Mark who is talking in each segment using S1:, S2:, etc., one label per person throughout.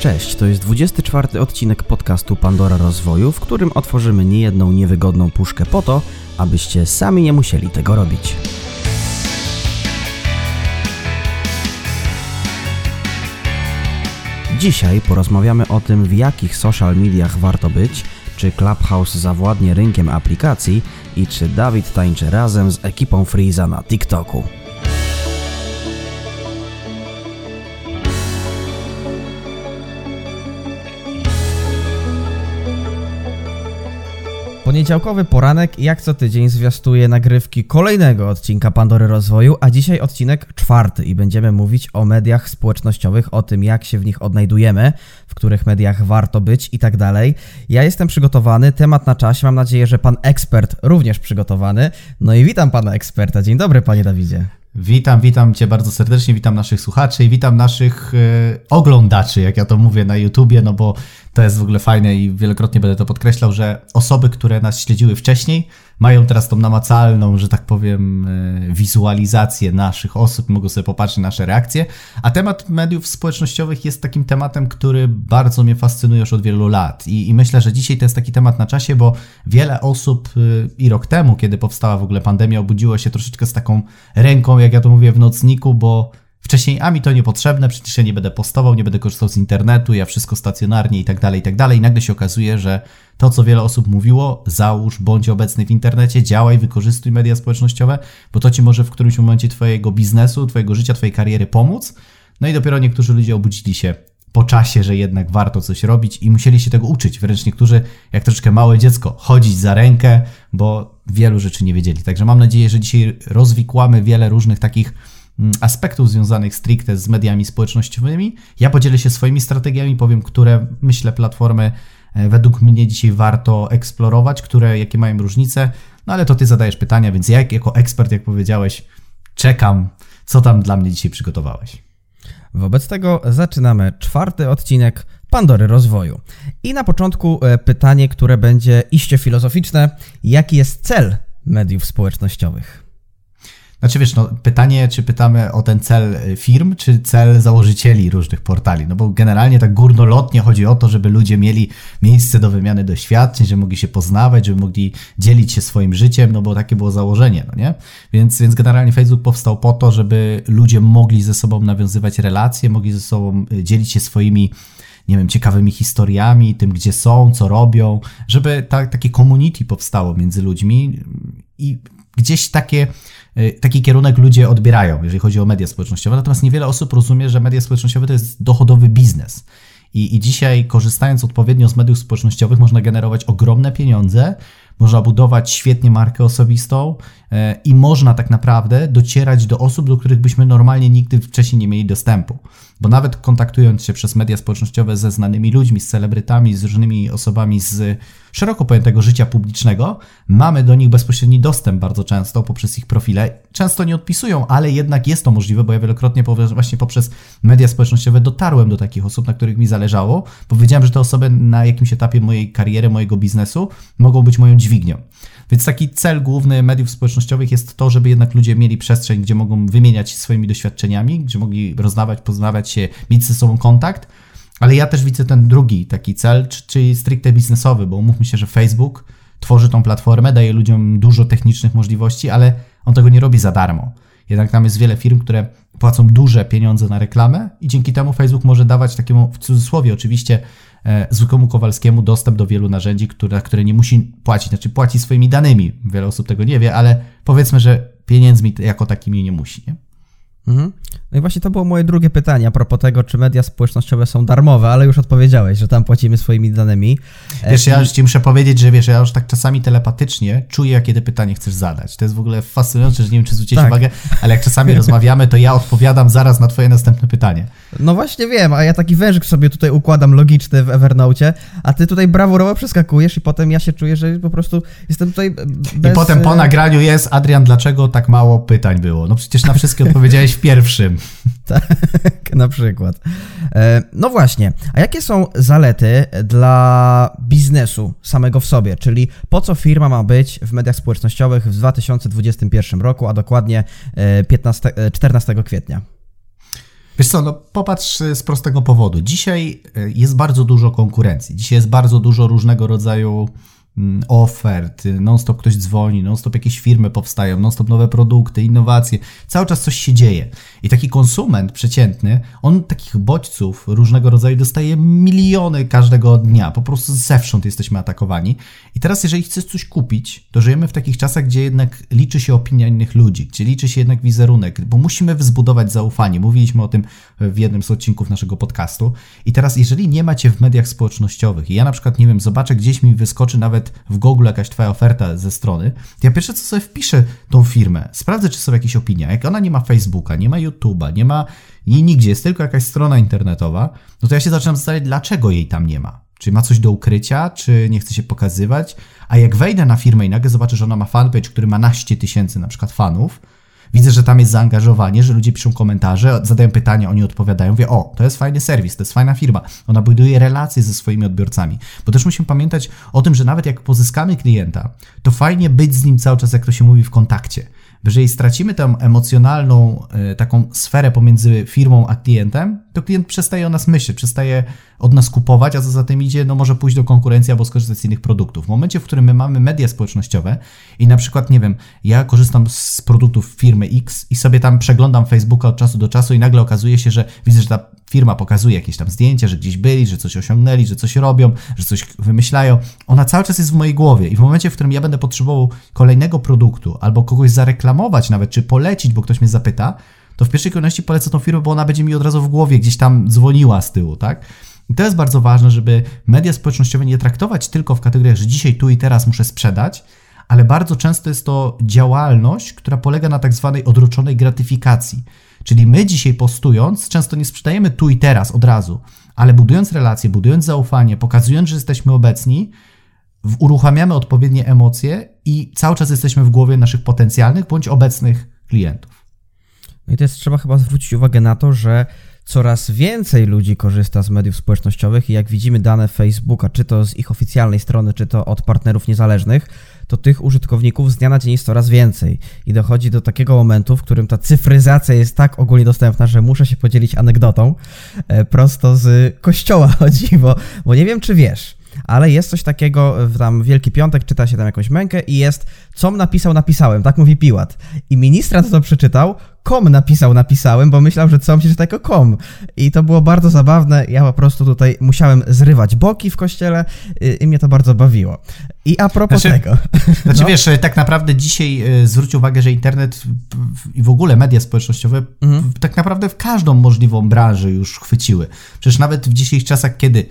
S1: Cześć, to jest 24 odcinek podcastu Pandora Rozwoju, w którym otworzymy niejedną niewygodną puszkę po to, abyście sami nie musieli tego robić. Dzisiaj porozmawiamy o tym, w jakich social mediach warto być, czy Clubhouse zawładnie rynkiem aplikacji i czy Dawid tańczy razem z ekipą Freeza na TikToku. Poniedziałkowy poranek, jak co tydzień, zwiastuje nagrywki kolejnego odcinka Pandory Rozwoju, a dzisiaj odcinek czwarty i będziemy mówić o mediach społecznościowych, o tym, jak się w nich odnajdujemy, w których mediach warto być i tak dalej. Ja jestem przygotowany, temat na czasie, mam nadzieję, że pan ekspert również przygotowany. No i witam pana eksperta. Dzień dobry, panie Dawidzie.
S2: Witam, witam Cię bardzo serdecznie, witam naszych słuchaczy i witam naszych e, oglądaczy, jak ja to mówię na YouTubie, no bo to jest w ogóle fajne i wielokrotnie będę to podkreślał, że osoby, które nas śledziły wcześniej, mają teraz tą namacalną, że tak powiem, e, wizualizację naszych osób, mogą sobie popatrzeć na nasze reakcje. A temat mediów społecznościowych jest takim tematem, który bardzo mnie fascynuje już od wielu lat. I, i myślę, że dzisiaj to jest taki temat na czasie, bo wiele osób e, i rok temu, kiedy powstała w ogóle pandemia, obudziło się troszeczkę z taką ręką, jak ja to mówię, w nocniku, bo Wcześniej, a mi to niepotrzebne, przecież ja nie będę postował, nie będę korzystał z internetu, ja wszystko stacjonarnie i tak dalej, i tak dalej. I nagle się okazuje, że to, co wiele osób mówiło, załóż, bądź obecny w internecie, działaj, wykorzystuj media społecznościowe, bo to ci może w którymś momencie twojego biznesu, twojego życia, twojej kariery pomóc. No i dopiero niektórzy ludzie obudzili się po czasie, że jednak warto coś robić i musieli się tego uczyć. Wręcz niektórzy, jak troszeczkę małe dziecko, chodzić za rękę, bo wielu rzeczy nie wiedzieli. Także mam nadzieję, że dzisiaj rozwikłamy wiele różnych takich aspektów związanych stricte z mediami społecznościowymi. Ja podzielę się swoimi strategiami, powiem, które myślę platformy e, według mnie dzisiaj warto eksplorować, które jakie mają różnice. No ale to ty zadajesz pytania, więc ja jako ekspert, jak powiedziałeś, czekam, co tam dla mnie dzisiaj przygotowałeś.
S1: Wobec tego zaczynamy czwarty odcinek Pandory Rozwoju. I na początku e, pytanie, które będzie iście filozoficzne. Jaki jest cel mediów społecznościowych?
S2: Znaczy wiesz, no, pytanie, czy pytamy o ten cel firm, czy cel założycieli różnych portali. No bo generalnie tak górnolotnie chodzi o to, żeby ludzie mieli miejsce do wymiany doświadczeń, żeby mogli się poznawać, żeby mogli dzielić się swoim życiem, no bo takie było założenie, no nie? Więc, więc generalnie Facebook powstał po to, żeby ludzie mogli ze sobą nawiązywać relacje, mogli ze sobą y, dzielić się swoimi nie wiem, ciekawymi historiami, tym, gdzie są, co robią, żeby ta, takie community powstało między ludźmi i gdzieś takie Y, taki kierunek ludzie odbierają, jeżeli chodzi o media społecznościowe. Natomiast niewiele osób rozumie, że media społecznościowe to jest dochodowy biznes. I, I dzisiaj, korzystając odpowiednio z mediów społecznościowych, można generować ogromne pieniądze, można budować świetnie markę osobistą y, i można tak naprawdę docierać do osób, do których byśmy normalnie nigdy wcześniej nie mieli dostępu. Bo nawet kontaktując się przez media społecznościowe ze znanymi ludźmi, z celebrytami, z różnymi osobami z szeroko pojętego życia publicznego, mamy do nich bezpośredni dostęp bardzo często poprzez ich profile. Często nie odpisują, ale jednak jest to możliwe, bo ja wielokrotnie właśnie poprzez media społecznościowe dotarłem do takich osób, na których mi zależało, bo wiedziałem, że te osoby na jakimś etapie mojej kariery, mojego biznesu mogą być moją dźwignią. Więc taki cel główny mediów społecznościowych jest to, żeby jednak ludzie mieli przestrzeń, gdzie mogą wymieniać się swoimi doświadczeniami, gdzie mogli rozmawiać, poznawać się, mieć ze sobą kontakt. Ale ja też widzę ten drugi taki cel, czyli stricte biznesowy, bo umówmy się, że Facebook tworzy tą platformę, daje ludziom dużo technicznych możliwości, ale on tego nie robi za darmo. Jednak tam jest wiele firm, które płacą duże pieniądze na reklamę i dzięki temu Facebook może dawać takiemu, w cudzysłowie oczywiście, zwykłemu Kowalskiemu dostęp do wielu narzędzi, które, które nie musi płacić, znaczy płaci swoimi danymi. Wiele osób tego nie wie, ale powiedzmy, że pieniędzmi jako takimi nie musi. Nie?
S1: Mhm. No i właśnie to było moje drugie pytanie a propos tego, czy media społecznościowe są darmowe, ale już odpowiedziałeś, że tam płacimy swoimi danymi.
S2: Wiesz, ja już ci muszę powiedzieć, że wiesz, ja już tak czasami telepatycznie czuję, jakie te pytanie chcesz zadać. To jest w ogóle fascynujące, że nie wiem, czy zwróciłeś tak. uwagę, ale jak czasami rozmawiamy, to ja odpowiadam zaraz na twoje następne pytanie.
S1: No właśnie wiem, a ja taki wężyk sobie tutaj układam logiczny w Evernote, a ty tutaj brawurowo przeskakujesz i potem ja się czuję, że po prostu jestem tutaj
S2: bez... I potem po nagraniu jest, Adrian, dlaczego tak mało pytań było? No przecież na wszystkie odpowiedziałeś w pierwszym.
S1: Tak, na przykład. E, no właśnie, a jakie są zalety dla biznesu samego w sobie? Czyli po co firma ma być w mediach społecznościowych w 2021 roku, a dokładnie 15, e, 14 kwietnia?
S2: Wiesz co, no popatrz z prostego powodu. Dzisiaj e, jest bardzo dużo konkurencji. Dzisiaj jest bardzo dużo różnego rodzaju ofert, non-stop ktoś dzwoni, non-stop jakieś firmy powstają, non-stop nowe produkty, innowacje, cały czas coś się dzieje. I taki konsument przeciętny, on takich bodźców różnego rodzaju dostaje miliony każdego dnia, po prostu zewsząd jesteśmy atakowani. I teraz jeżeli chcesz coś kupić, to żyjemy w takich czasach, gdzie jednak liczy się opinia innych ludzi, gdzie liczy się jednak wizerunek, bo musimy zbudować zaufanie. Mówiliśmy o tym w jednym z odcinków naszego podcastu. I teraz jeżeli nie macie w mediach społecznościowych, i ja na przykład, nie wiem, zobaczę gdzieś mi wyskoczy nawet nawet w Google jakaś twoja oferta ze strony, ja pierwsze co sobie wpiszę tą firmę, sprawdzę czy są jakieś opinie. Jak ona nie ma Facebooka, nie ma YouTube'a, nie ma jej nigdzie, jest tylko jakaś strona internetowa, no to ja się zaczynam zastanawiać, dlaczego jej tam nie ma. Czy ma coś do ukrycia, czy nie chce się pokazywać, a jak wejdę na firmę i nagle zobaczę, że ona ma fanpage, który ma naście tysięcy na przykład fanów, Widzę, że tam jest zaangażowanie, że ludzie piszą komentarze, zadają pytania, oni odpowiadają. Mówię, o, to jest fajny serwis, to jest fajna firma. Ona buduje relacje ze swoimi odbiorcami. Bo też musimy pamiętać o tym, że nawet jak pozyskamy klienta, to fajnie być z nim cały czas, jak to się mówi, w kontakcie. Jeżeli stracimy tę emocjonalną y, taką sferę pomiędzy firmą a klientem, to klient przestaje o nas myśleć, przestaje od nas kupować, a co za tym idzie, no może pójść do konkurencji albo skorzystać z innych produktów. W momencie, w którym my mamy media społecznościowe i na przykład, nie wiem, ja korzystam z produktów firmy X i sobie tam przeglądam Facebooka od czasu do czasu i nagle okazuje się, że widzę, że ta firma pokazuje jakieś tam zdjęcia, że gdzieś byli, że coś osiągnęli, że coś robią, że coś wymyślają. Ona cały czas jest w mojej głowie i w momencie, w którym ja będę potrzebował kolejnego produktu albo kogoś zareklamować nawet, czy polecić, bo ktoś mnie zapyta, to w pierwszej kolejności polecę tą firmę, bo ona będzie mi od razu w głowie gdzieś tam dzwoniła z tyłu, tak? I to jest bardzo ważne, żeby media społecznościowe nie traktować tylko w kategoriach, że dzisiaj, tu i teraz muszę sprzedać, ale bardzo często jest to działalność, która polega na tak zwanej odroczonej gratyfikacji. Czyli my dzisiaj postując, często nie sprzedajemy tu i teraz od razu, ale budując relacje, budując zaufanie, pokazując, że jesteśmy obecni, uruchamiamy odpowiednie emocje i cały czas jesteśmy w głowie naszych potencjalnych bądź obecnych klientów.
S1: No i jest trzeba chyba zwrócić uwagę na to, że coraz więcej ludzi korzysta z mediów społecznościowych i jak widzimy dane Facebooka, czy to z ich oficjalnej strony, czy to od partnerów niezależnych, to tych użytkowników z dnia na dzień jest coraz więcej. I dochodzi do takiego momentu, w którym ta cyfryzacja jest tak ogólnie dostępna, że muszę się podzielić anegdotą e, prosto z kościoła chodzi, bo, bo nie wiem, czy wiesz ale jest coś takiego, w tam Wielki Piątek czyta się tam jakąś mękę i jest com napisał, napisałem, tak mówi Piłat. I ministrant to przeczytał, kom napisał, napisałem, bo myślał, że com się czyta jako kom. I to było bardzo zabawne, ja po prostu tutaj musiałem zrywać boki w kościele y, i mnie to bardzo bawiło. I a propos znaczy, tego.
S2: Znaczy no. wiesz, tak naprawdę dzisiaj y, zwróć uwagę, że internet i w ogóle media społecznościowe mhm. tak naprawdę w każdą możliwą branżę już chwyciły. Przecież nawet w dzisiejszych czasach, kiedy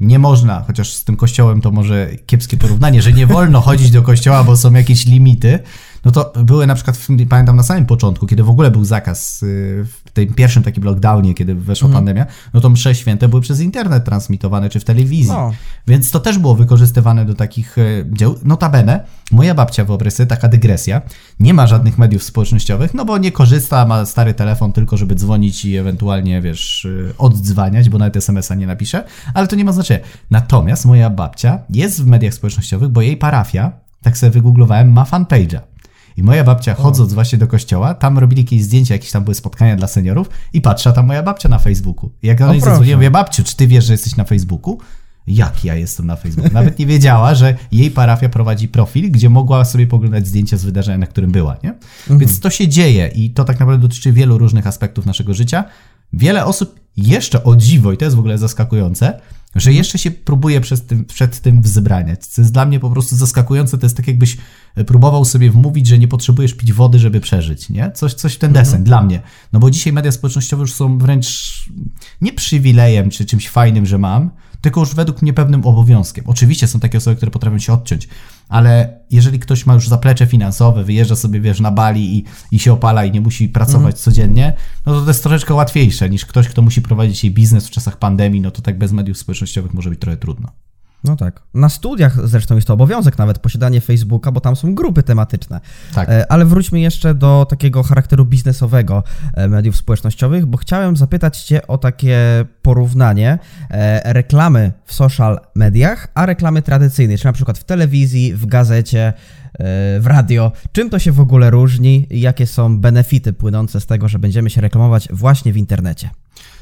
S2: nie można, chociaż z tym kościołem to może kiepskie porównanie, że nie wolno chodzić do kościoła, bo są jakieś limity, no to były na przykład, pamiętam na samym początku, kiedy w ogóle był zakaz y, w tym pierwszym takim lockdownie, kiedy weszła mm. pandemia, no to msze święte były przez internet transmitowane, czy w telewizji. No. Więc to też było wykorzystywane do takich y, dzieł. Notabene, moja babcia, wyobraź sobie, taka dygresja, nie ma żadnych mediów społecznościowych, no bo nie korzysta, ma stary telefon tylko, żeby dzwonić i ewentualnie, wiesz, y, oddzwaniać, bo nawet SMS-a nie napisze, ale to nie ma znaczenia. Natomiast moja babcia jest w mediach społecznościowych, bo jej parafia, tak sobie wygooglowałem, ma fanpage'a. I moja babcia, chodząc o. właśnie do kościoła, tam robili jakieś zdjęcia, jakieś tam były spotkania dla seniorów i patrzę, tam moja babcia na Facebooku. I jak do niej zadzwoniłem, mówię, babciu, czy ty wiesz, że jesteś na Facebooku? Jak ja jestem na Facebooku? Nawet nie wiedziała, że jej parafia prowadzi profil, gdzie mogła sobie poglądać zdjęcia z wydarzenia, na którym była, nie? Mhm. Więc to się dzieje i to tak naprawdę dotyczy wielu różnych aspektów naszego życia. Wiele osób jeszcze o dziwo, i to jest w ogóle zaskakujące, że jeszcze się próbuje przed tym, przed tym wzbraniać. Co jest dla mnie po prostu zaskakujące, to jest tak jakbyś próbował sobie wmówić, że nie potrzebujesz pić wody, żeby przeżyć, nie? Coś, coś w ten mhm. desen, dla mnie. No bo dzisiaj media społecznościowe już są wręcz nie przywilejem, czy czymś fajnym, że mam, tylko już według mnie pewnym obowiązkiem. Oczywiście są takie osoby, które potrafią się odciąć, ale jeżeli ktoś ma już zaplecze finansowe, wyjeżdża sobie, wiesz, na Bali i, i się opala i nie musi pracować mhm. codziennie, no to to jest troszeczkę łatwiejsze niż ktoś, kto musi prowadzić jej biznes w czasach pandemii, no to tak bez mediów społecznościowych może być trochę trudno.
S1: No tak. Na studiach zresztą jest to obowiązek nawet posiadanie Facebooka, bo tam są grupy tematyczne. Tak. E, ale wróćmy jeszcze do takiego charakteru biznesowego e, mediów społecznościowych, bo chciałem zapytać Cię o takie porównanie e, reklamy w social mediach, a reklamy tradycyjnej, czy na przykład w telewizji, w gazecie, w radio. Czym to się w ogóle różni i jakie są benefity płynące z tego, że będziemy się reklamować właśnie w internecie?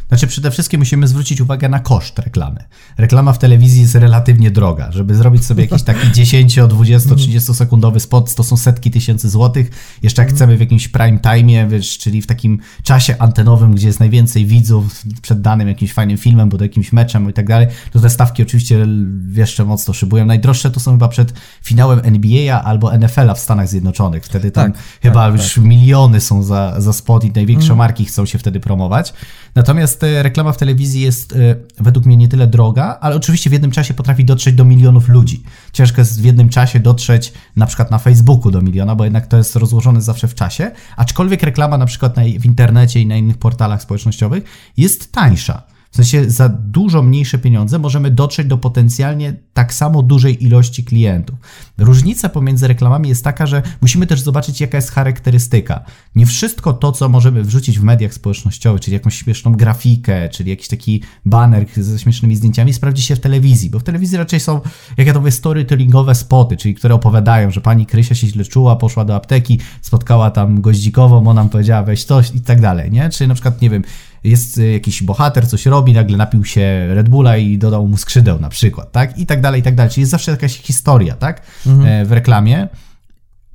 S2: Znaczy przede wszystkim musimy zwrócić uwagę na koszt reklamy. Reklama w telewizji jest relatywnie droga. Żeby zrobić sobie jakiś taki 10, 20, 30 sekundowy spot, to są setki tysięcy złotych. Jeszcze jak chcemy w jakimś prime time, wiesz, czyli w takim czasie antenowym, gdzie jest najwięcej widzów przed danym jakimś fajnym filmem, bo jakimś meczem i tak dalej, to te stawki oczywiście jeszcze mocno szybują. Najdroższe to są chyba przed finałem NBA albo NFL-a w Stanach Zjednoczonych. Wtedy tam
S1: Tak,
S2: chyba
S1: tak,
S2: już miliony są za, za spot i największe marki chcą się wtedy promować. Natomiast e, reklama w telewizji jest e, według mnie nie tyle droga, ale oczywiście w jednym czasie potrafi dotrzeć do milionów ludzi. Ciężko jest w jednym czasie dotrzeć na przykład na Facebooku do miliona, bo jednak to jest rozłożone zawsze w czasie, aczkolwiek reklama na przykład w internecie i na innych portalach społecznościowych jest tańsza. W sensie za dużo mniejsze pieniądze możemy dotrzeć do potencjalnie tak samo dużej ilości klientów. Różnica pomiędzy reklamami jest taka, że musimy też zobaczyć, jaka jest charakterystyka. Nie wszystko to, co możemy wrzucić w mediach społecznościowych, czyli jakąś śmieszną grafikę, czyli jakiś taki baner ze śmiesznymi zdjęciami, sprawdzi się w telewizji, bo w telewizji raczej są, jak ja to mówię, storytellingowe spoty, czyli które opowiadają, że pani Krysia się źle czuła, poszła do apteki, spotkała tam goździkową, ona nam powiedziała weź coś i tak dalej, nie? Czyli na przykład, nie wiem, jest y, jakiś bohater, coś robi, nagle napił się Red Bulla i dodał mu skrzydeł na przykład, tak? I tak dalej, i tak dalej. Czyli jest zawsze jakaś historia, tak? E, W reklamie.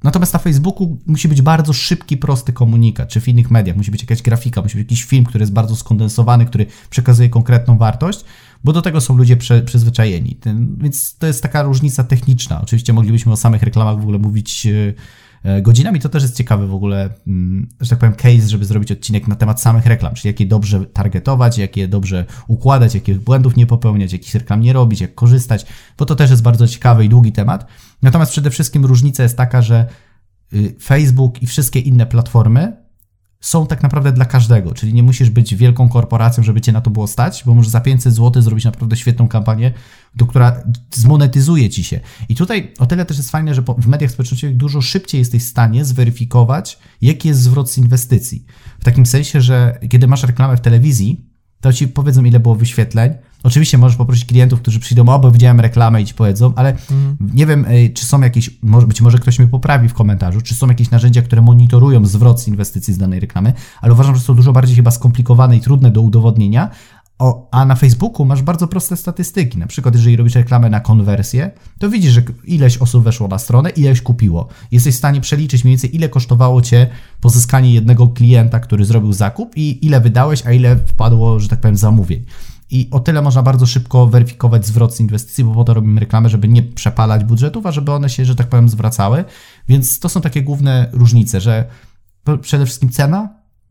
S2: Natomiast na Facebooku musi być bardzo szybki, prosty komunikat, czy w innych mediach musi być jakaś grafika, musi być jakiś film, który jest bardzo skondensowany, który przekazuje konkretną wartość, bo do tego są ludzie prze, przyzwyczajeni. Ten, więc to jest taka różnica techniczna. Oczywiście moglibyśmy o samych reklamach w ogóle mówić e, godzinami. To też jest ciekawy w ogóle, mm, że tak powiem, case, żeby zrobić odcinek na temat samych reklam, czyli jak je dobrze targetować, jak je dobrze układać, jakich błędów nie popełniać, jakich reklam nie robić, jak korzystać, bo to też jest bardzo ciekawy i długi temat. Natomiast przede wszystkim różnica jest taka, że y, Facebook i wszystkie inne platformy są tak naprawdę dla każdego, czyli nie musisz być wielką korporacją, żeby cię na to było stać, bo możesz za 500 zł zrobić naprawdę świetną kampanię, do która zmonetyzuje ci się. I tutaj o tyle też jest fajne, że w mediach społecznościowych dużo szybciej jesteś w stanie zweryfikować, jaki jest zwrot z inwestycji. W takim sensie, że kiedy masz reklamę w telewizji, to ci powiedzą, ile było wyświetleń. Oczywiście możesz poprosić klientów, którzy przyjdą, o, bo widziałem reklamę i ci powiedzą, ale nie wiem, y, czy są jakieś, może, być może ktoś mnie poprawi w komentarzu, czy są jakieś narzędzia, które monitorują zwrot z inwestycji z danej reklamy, ale uważam, że są dużo bardziej chyba skomplikowane i trudne do udowodnienia. O, a na Facebooku masz bardzo proste statystyki. Na przykład, jeżeli robisz reklamę na konwersję, to widzisz, że ileś osób weszło na stronę, ileś kupiło. Jesteś w stanie przeliczyć mniej więcej, ile kosztowało cię pozyskanie jednego klienta, który zrobił zakup i ile wydałeś, a ile wpadło, że tak powiem, zamówień. I o tyle można bardzo szybko weryfikować zwrot z inwestycji, bo po to robimy reklamę, żeby nie przepalać budżetów, a żeby one się, że tak powiem, zwracały. Więc to są takie główne różnice, że przede wszystkim cena,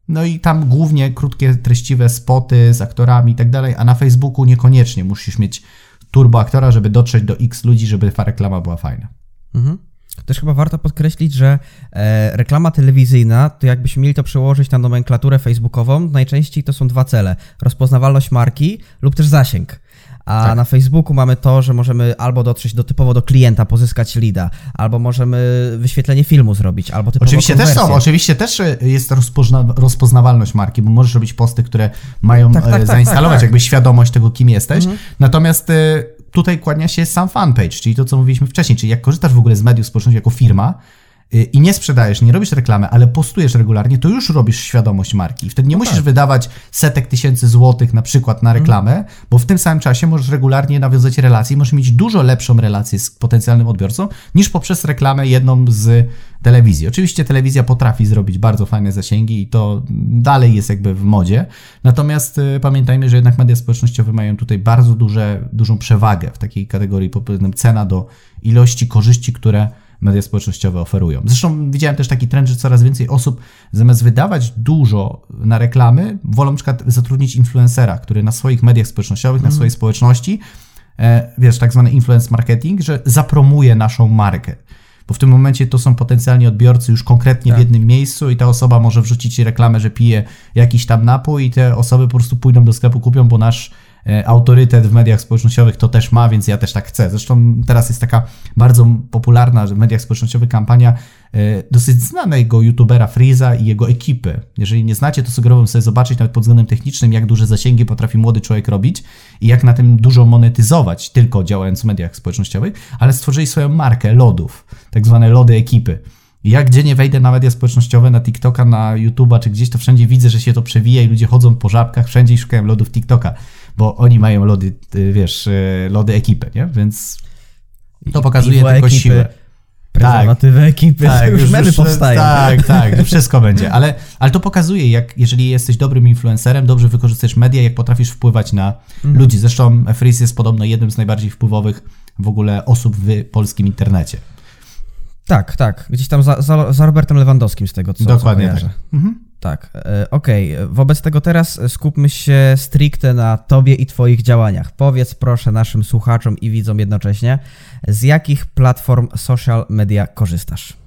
S2: no i tam głównie krótkie, treściwe spoty z aktorami i tak dalej, a na Facebooku niekoniecznie musisz mieć turbo aktora, żeby dotrzeć do X ludzi, żeby ta reklama była fajna.
S1: Mhm. Też chyba warto podkreślić, że e, reklama telewizyjna, to jakbyśmy mieli to przełożyć na nomenklaturę facebookową, najczęściej to są dwa cele. Rozpoznawalność marki lub też zasięg. A
S2: Tak.
S1: na Facebooku mamy to, że możemy albo dotrzeć do typowo do klienta, pozyskać leada, albo możemy wyświetlenie filmu zrobić, albo typowo
S2: Oczywiście też są,
S1: konwersję.
S2: oczywiście też e, jest rozpozna, rozpoznawalność marki, bo możesz robić posty, które mają
S1: Tak, tak,
S2: e,
S1: tak,
S2: zainstalować
S1: tak, tak.
S2: jakby świadomość tego, kim jesteś. Natomiast e, tutaj kłania się sam fanpage, czyli to, co mówiliśmy wcześniej, czyli jak korzystasz w ogóle z mediów społecznościowych jako firma, i nie sprzedajesz, nie robisz reklamy, ale postujesz regularnie, to już robisz świadomość marki. I wtedy nie musisz wydawać setek tysięcy złotych na przykład na reklamę, bo w tym samym czasie możesz regularnie nawiązać relacje i możesz mieć dużo lepszą relację z potencjalnym odbiorcą niż poprzez reklamę jedną z telewizji. Oczywiście telewizja potrafi zrobić bardzo fajne zasięgi i to dalej jest jakby w modzie. Natomiast y, pamiętajmy, że jednak media społecznościowe mają tutaj bardzo duże, dużą przewagę w takiej kategorii względem cena do ilości korzyści, które media społecznościowe oferują. Zresztą widziałem też taki trend, że coraz więcej osób zamiast wydawać dużo na reklamy, wolą na przykład zatrudnić influencera, który na swoich mediach społecznościowych, na swojej społeczności, e, wiesz, tak zwany influence marketing, że zapromuje naszą markę. Bo w tym momencie to są potencjalni odbiorcy już konkretnie w jednym miejscu i ta osoba może wrzucić ci reklamę, że pije jakiś tam napój i te osoby po prostu pójdą do sklepu, kupią, bo nasz autorytet w mediach społecznościowych to też ma, więc ja też tak chcę. Zresztą teraz jest taka bardzo popularna w mediach społecznościowych kampania e, dosyć znanego youtubera Freeza i jego ekipy. Jeżeli nie znacie, to sugerowałbym sobie zobaczyć nawet pod względem technicznym, jak duże zasięgi potrafi młody człowiek robić i jak na tym dużo monetyzować, tylko działając w mediach społecznościowych, ale stworzyli swoją markę lodów, tak zwane lody ekipy. Ja gdzie nie wejdę na media społecznościowe, na TikToka, na YouTube'a czy gdzieś, to wszędzie widzę, że się to przewija i ludzie chodzą po żabkach wszędzie i szukają lodów TikToka, bo oni mają lody, y, wiesz, y, lody ekipy, nie? Więc to pokazuje
S1: Piwo
S2: tylko
S1: ekipy.
S2: siłę.
S1: Prezerwatywy ekipy, tak, już memy powstają.
S2: Tak, tak, wszystko będzie, ale, ale to pokazuje, jak jeżeli jesteś dobrym influencerem, dobrze wykorzystujesz media, jak potrafisz wpływać na
S1: Mhm.
S2: ludzi. Zresztą Fris jest podobno jednym z najbardziej wpływowych w ogóle osób w polskim internecie.
S1: Tak, tak. Gdzieś tam za, za, za Robertem Lewandowskim z tego, co,
S2: Dokładnie
S1: co
S2: tak. Mhm.
S1: Tak, e, okej. Wobec tego teraz skupmy się stricte na tobie i twoich działaniach. Powiedz proszę naszym słuchaczom i widzom jednocześnie, z jakich platform social media korzystasz?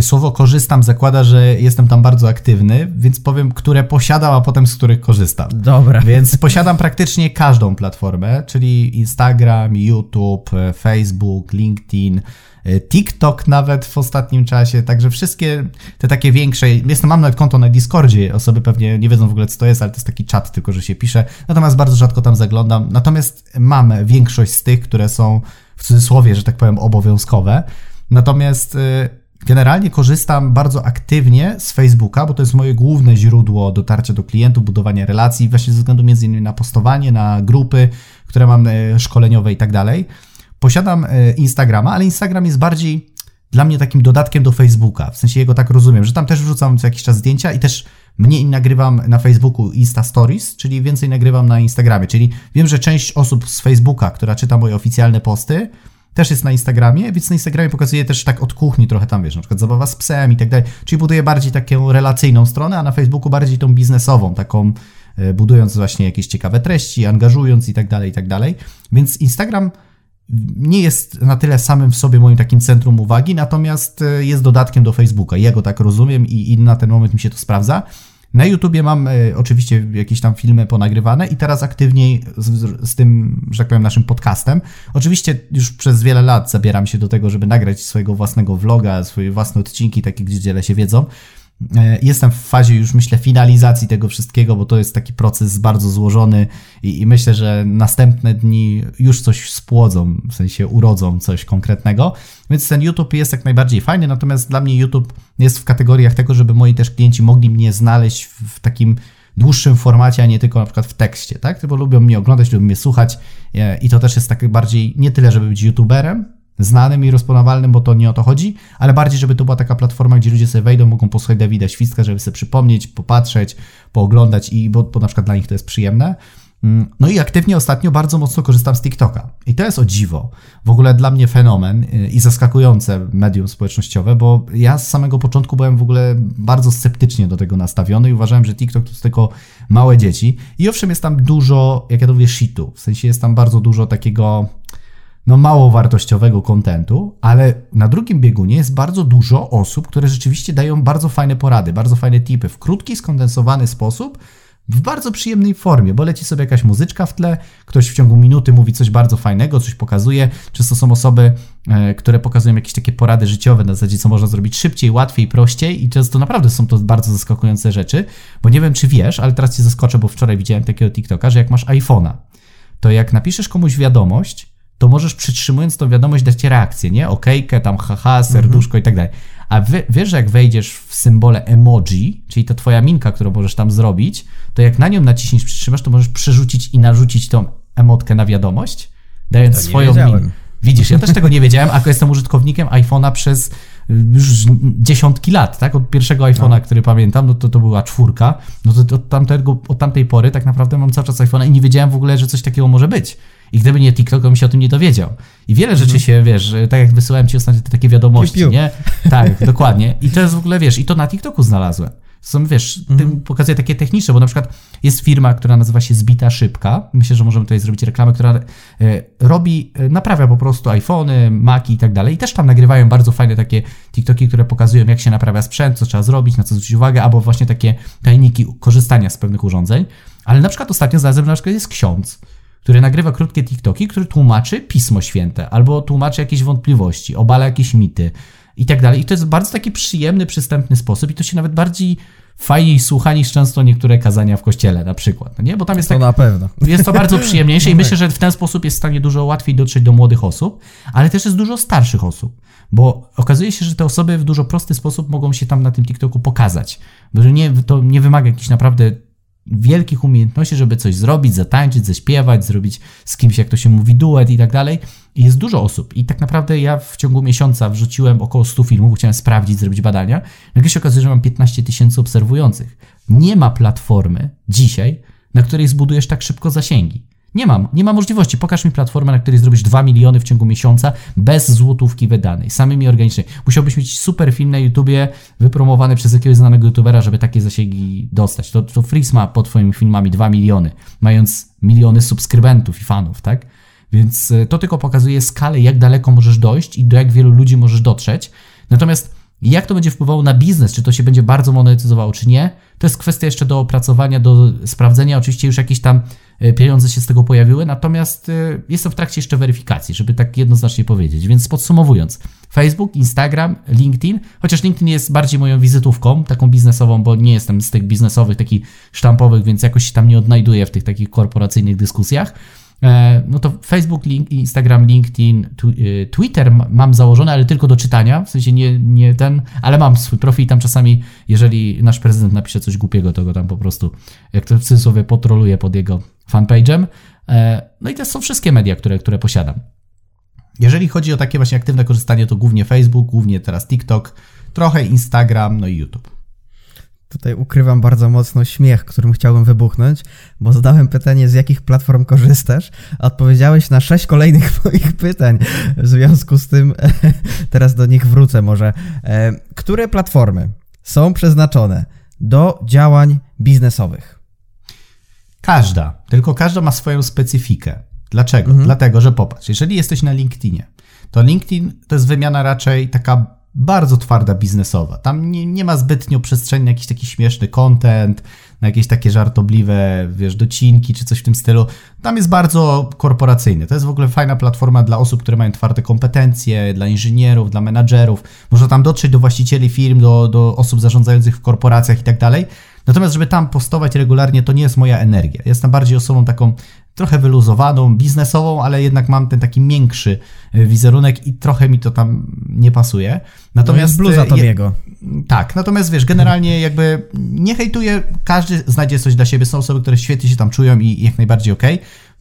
S2: Słowo korzystam zakłada, że jestem tam bardzo aktywny, więc powiem, które posiadam, a potem z których korzystam.
S1: Dobra.
S2: Więc posiadam praktycznie każdą platformę, czyli Instagram, YouTube, Facebook, LinkedIn, TikTok nawet w ostatnim czasie, także wszystkie te takie większe, jestem, mam nawet konto na Discordzie, osoby pewnie nie wiedzą w ogóle co to jest, ale to jest taki czat tylko, że się pisze, natomiast bardzo rzadko tam zaglądam, natomiast mam większość z tych, które są w cudzysłowie, że tak powiem, obowiązkowe, natomiast e, Generalnie korzystam bardzo aktywnie z Facebooka, bo to jest moje główne źródło dotarcia do klientów, budowania relacji, właśnie ze względu między innymi na postowanie, na grupy, które mam e, szkoleniowe i tak dalej. Posiadam e, Instagrama, ale Instagram jest bardziej dla mnie takim dodatkiem do Facebooka. W sensie jego tak rozumiem, że tam też wrzucam co jakiś czas zdjęcia i też mniej nagrywam na Facebooku Insta Stories, czyli więcej nagrywam na Instagramie. Czyli wiem, że część osób z Facebooka, która czyta moje oficjalne posty, też jest na Instagramie, więc na Instagramie pokazuję też tak od kuchni trochę tam, wiesz, na przykład zabawa z psem i tak dalej. Czyli buduję bardziej taką relacyjną stronę, a na Facebooku bardziej tą biznesową, taką e, budując właśnie jakieś ciekawe treści, angażując i tak dalej, i tak dalej. Więc Instagram nie jest na tyle samym w sobie moim takim centrum uwagi, natomiast e, jest dodatkiem do Facebooka. Ja go tak rozumiem i, i na ten moment mi się to sprawdza. Na YouTubie mam e, oczywiście jakieś tam filmy ponagrywane i teraz aktywniej z, z tym, że tak powiem, naszym podcastem. Oczywiście już przez wiele lat zabieram się do tego, żeby nagrać swojego własnego vloga, swoje własne odcinki, takie, gdzie dzielę się wiedzą. E, Jestem w fazie już, myślę, finalizacji tego wszystkiego, bo to jest taki proces bardzo złożony i, i myślę, że następne dni już coś spłodzą, w sensie urodzą coś konkretnego. Więc ten YouTube jest jak najbardziej fajny, natomiast dla mnie YouTube jest w kategoriach tego, żeby moi też klienci mogli mnie znaleźć w, takim dłuższym formacie, a nie tylko na przykład w tekście, tak? Bo lubią mnie oglądać, lubią mnie słuchać e, i to też jest tak bardziej nie tyle, żeby być YouTuberem, znanym i rozpoznawalnym, bo to nie o to chodzi, ale bardziej, żeby to była taka platforma, gdzie ludzie sobie wejdą, mogą posłuchać Dawida Świstka, żeby sobie przypomnieć, popatrzeć, pooglądać i bo, bo na przykład dla nich to jest przyjemne. Mm, No i aktywnie ostatnio bardzo mocno korzystam z TikToka. I to jest o dziwo. W ogóle dla mnie fenomen y, i zaskakujące medium społecznościowe, bo ja z samego początku byłem w ogóle bardzo sceptycznie do tego nastawiony i uważałem, że TikTok to tylko małe dzieci. I owszem, jest tam dużo, jak ja to mówię, shitu. W sensie jest tam bardzo dużo takiego no mało wartościowego kontentu, ale na drugim biegunie jest bardzo dużo osób, które rzeczywiście dają bardzo fajne porady, bardzo fajne tipy w krótki, skondensowany sposób, w bardzo przyjemnej formie, bo leci sobie jakaś muzyczka w tle, ktoś w ciągu minuty mówi coś bardzo fajnego, coś pokazuje. Często są osoby, e, które pokazują jakieś takie porady życiowe na zasadzie, co można zrobić szybciej, łatwiej, prościej i często naprawdę są to bardzo zaskakujące rzeczy, bo nie wiem, czy wiesz, ale teraz cię zaskoczę, bo wczoraj widziałem takiego TikToka, że jak masz iPhone'a, to jak napiszesz komuś wiadomość, to możesz przytrzymując tą wiadomość dać reakcję, nie? Okejkę, tam haha, serduszko i tak dalej. A wy, wiesz, że jak wejdziesz w symbole emoji, czyli to twoja minka, którą możesz tam zrobić, to jak na nią naciśniesz, przytrzymasz, to możesz przerzucić i narzucić tą emotkę na wiadomość, dając swoją minkę. Widzisz, ja też tego nie wiedziałem, a jestem użytkownikiem iPhone'a przez y, już dziesiątki lat, tak? Od pierwszego iPhone'a, który pamiętam, no to to była czwórka, no to od, tamtego, od tamtej pory tak naprawdę mam cały czas iPhone'a i nie wiedziałem w ogóle, że coś takiego może być. I gdyby nie TikTok, to bym się o tym nie dowiedział. I wiele rzeczy się, wiesz, że tak jak wysyłałem ci ostatnio te takie wiadomości,
S1: Piu, piu.
S2: nie? Tak, dokładnie. I to jest w ogóle, wiesz, i to na TikToku znalazłem. Są, wiesz, tym pokazuję takie techniczne, bo na przykład jest firma, która nazywa się Zbita Szybka. Myślę, że możemy tutaj zrobić reklamę, która e, robi, e, naprawia po prostu iPhony, Maci i tak dalej. I też tam nagrywają bardzo fajne takie TikToki, które pokazują, jak się naprawia sprzęt, co trzeba zrobić, na co zwrócić uwagę, albo właśnie takie tajniki korzystania z pewnych urządzeń. Ale na przykład ostatnio znalazłem, na przykład jest ksiądz, który nagrywa krótkie TikToki, który tłumaczy Pismo Święte, albo tłumaczy jakieś wątpliwości, obala jakieś mity i tak dalej. I to jest bardzo taki przyjemny, przystępny sposób i to się nawet bardziej fajniej słucha niż często niektóre kazania w kościele na przykład, no nie? Bo tam jest
S1: To
S2: tak,
S1: na pewno.
S2: jest to bardzo przyjemniejsze i
S1: No
S2: myślę, że w ten sposób jest w stanie dużo łatwiej dotrzeć do młodych osób, ale też jest dużo starszych osób, bo okazuje się, że te osoby w dużo prosty sposób mogą się tam na tym TikToku pokazać, bo że nie, to nie wymaga jakichś naprawdę wielkich umiejętności, żeby coś zrobić, zatańczyć, zaśpiewać, zrobić z kimś, jak to się mówi, duet i tak dalej. Jest dużo osób. I tak naprawdę ja w ciągu miesiąca wrzuciłem około 100 filmów, chciałem sprawdzić, zrobić badania. Nagle się okazuje, że mam 15 tysięcy obserwujących. Nie ma platformy dzisiaj, na której zbudujesz tak szybko zasięgi. Nie mam, nie ma możliwości. Pokaż mi platformę, na której zrobisz 2 miliony w ciągu miesiąca bez złotówki wydanej, samymi organicznymi. Musiałbyś mieć super film na YouTubie wypromowany przez jakiegoś znanego YouTubera, żeby takie zasięgi dostać. To, to Freeze ma pod twoimi filmami 2 miliony, mając miliony subskrybentów i fanów, tak? Więc y, to tylko pokazuje skalę, jak daleko możesz dojść i do jak wielu ludzi możesz dotrzeć. Natomiast jak to będzie wpływało na biznes, czy to się będzie bardzo monetyzowało, czy nie, to jest kwestia jeszcze do opracowania, do sprawdzenia. Oczywiście już jakieś tam y, pieniądze się z tego pojawiły, natomiast y, jestem w trakcie jeszcze weryfikacji, żeby tak jednoznacznie powiedzieć. Więc podsumowując, Facebook, Instagram, LinkedIn, chociaż LinkedIn jest bardziej moją wizytówką, taką biznesową, bo nie jestem z tych biznesowych, takich sztampowych, więc jakoś się tam nie odnajduję w tych takich korporacyjnych dyskusjach. E, no to Facebook, link, Instagram, LinkedIn, tw- Twitter mam założone, ale tylko do czytania, w sensie nie, nie ten, ale mam swój profil tam czasami, jeżeli nasz prezydent napisze coś głupiego, to go tam po prostu, jak to w cudzysłowie, potroluję pod jego fanpage'em. E, no i to są wszystkie media, które, które posiadam. Jeżeli chodzi o takie właśnie aktywne korzystanie, to głównie Facebook, głównie teraz TikTok, trochę Instagram, no i YouTube.
S1: Tutaj ukrywam bardzo mocno śmiech, którym chciałbym wybuchnąć, bo zadałem pytanie, z jakich platform korzystasz, a odpowiedziałeś na sześć kolejnych moich pytań. W związku z tym teraz do nich wrócę może. E, Które platformy są przeznaczone do działań biznesowych?
S2: Każda, tylko każda ma swoją specyfikę. Dlaczego?
S1: Mhm.
S2: Dlatego, że popatrz, jeżeli jesteś na LinkedInie, to LinkedIn to jest wymiana raczej taka bardzo twarda biznesowa. Tam nie, nie ma zbytnio przestrzeni na jakiś taki śmieszny content, na jakieś takie żartobliwe, wiesz, docinki czy coś w tym stylu. Tam jest bardzo korporacyjny. To jest w ogóle fajna platforma dla osób, które mają twarde kompetencje, dla inżynierów, dla menadżerów. Można tam dotrzeć do właścicieli firm, do, do osób zarządzających w korporacjach i tak dalej. Natomiast, żeby tam postować regularnie, to nie jest moja energia. Jestem bardziej osobą taką trochę wyluzowaną, biznesową, ale jednak mam ten taki miększy y, wizerunek i trochę mi to tam nie pasuje.
S1: Natomiast bluza
S2: y,
S1: to
S2: je-
S1: jego.
S2: tak, natomiast wiesz, generalnie jakby nie hejtuję, każdy znajdzie coś dla siebie. Są osoby, które świetnie się tam czują i jak najbardziej ok.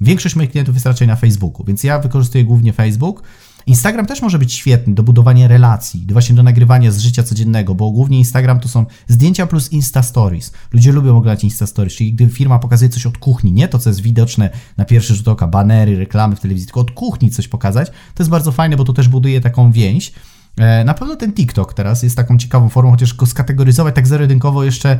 S2: Większość moich klientów jest raczej na Facebooku, więc ja wykorzystuję głównie Facebook. Instagram też może być świetny do budowania relacji, do właśnie do nagrywania z życia codziennego, bo głównie Instagram to są zdjęcia plus Insta Stories. Ludzie lubią oglądać Insta Stories, czyli gdy firma pokazuje coś od kuchni, nie to, co jest widoczne na pierwszy rzut oka, banery, reklamy w telewizji, tylko od kuchni coś pokazać, to jest bardzo fajne, bo to też buduje taką więź. E, Na pewno ten TikTok teraz jest taką ciekawą formą, chociaż go skategoryzować tak zero-jedynkowo jeszcze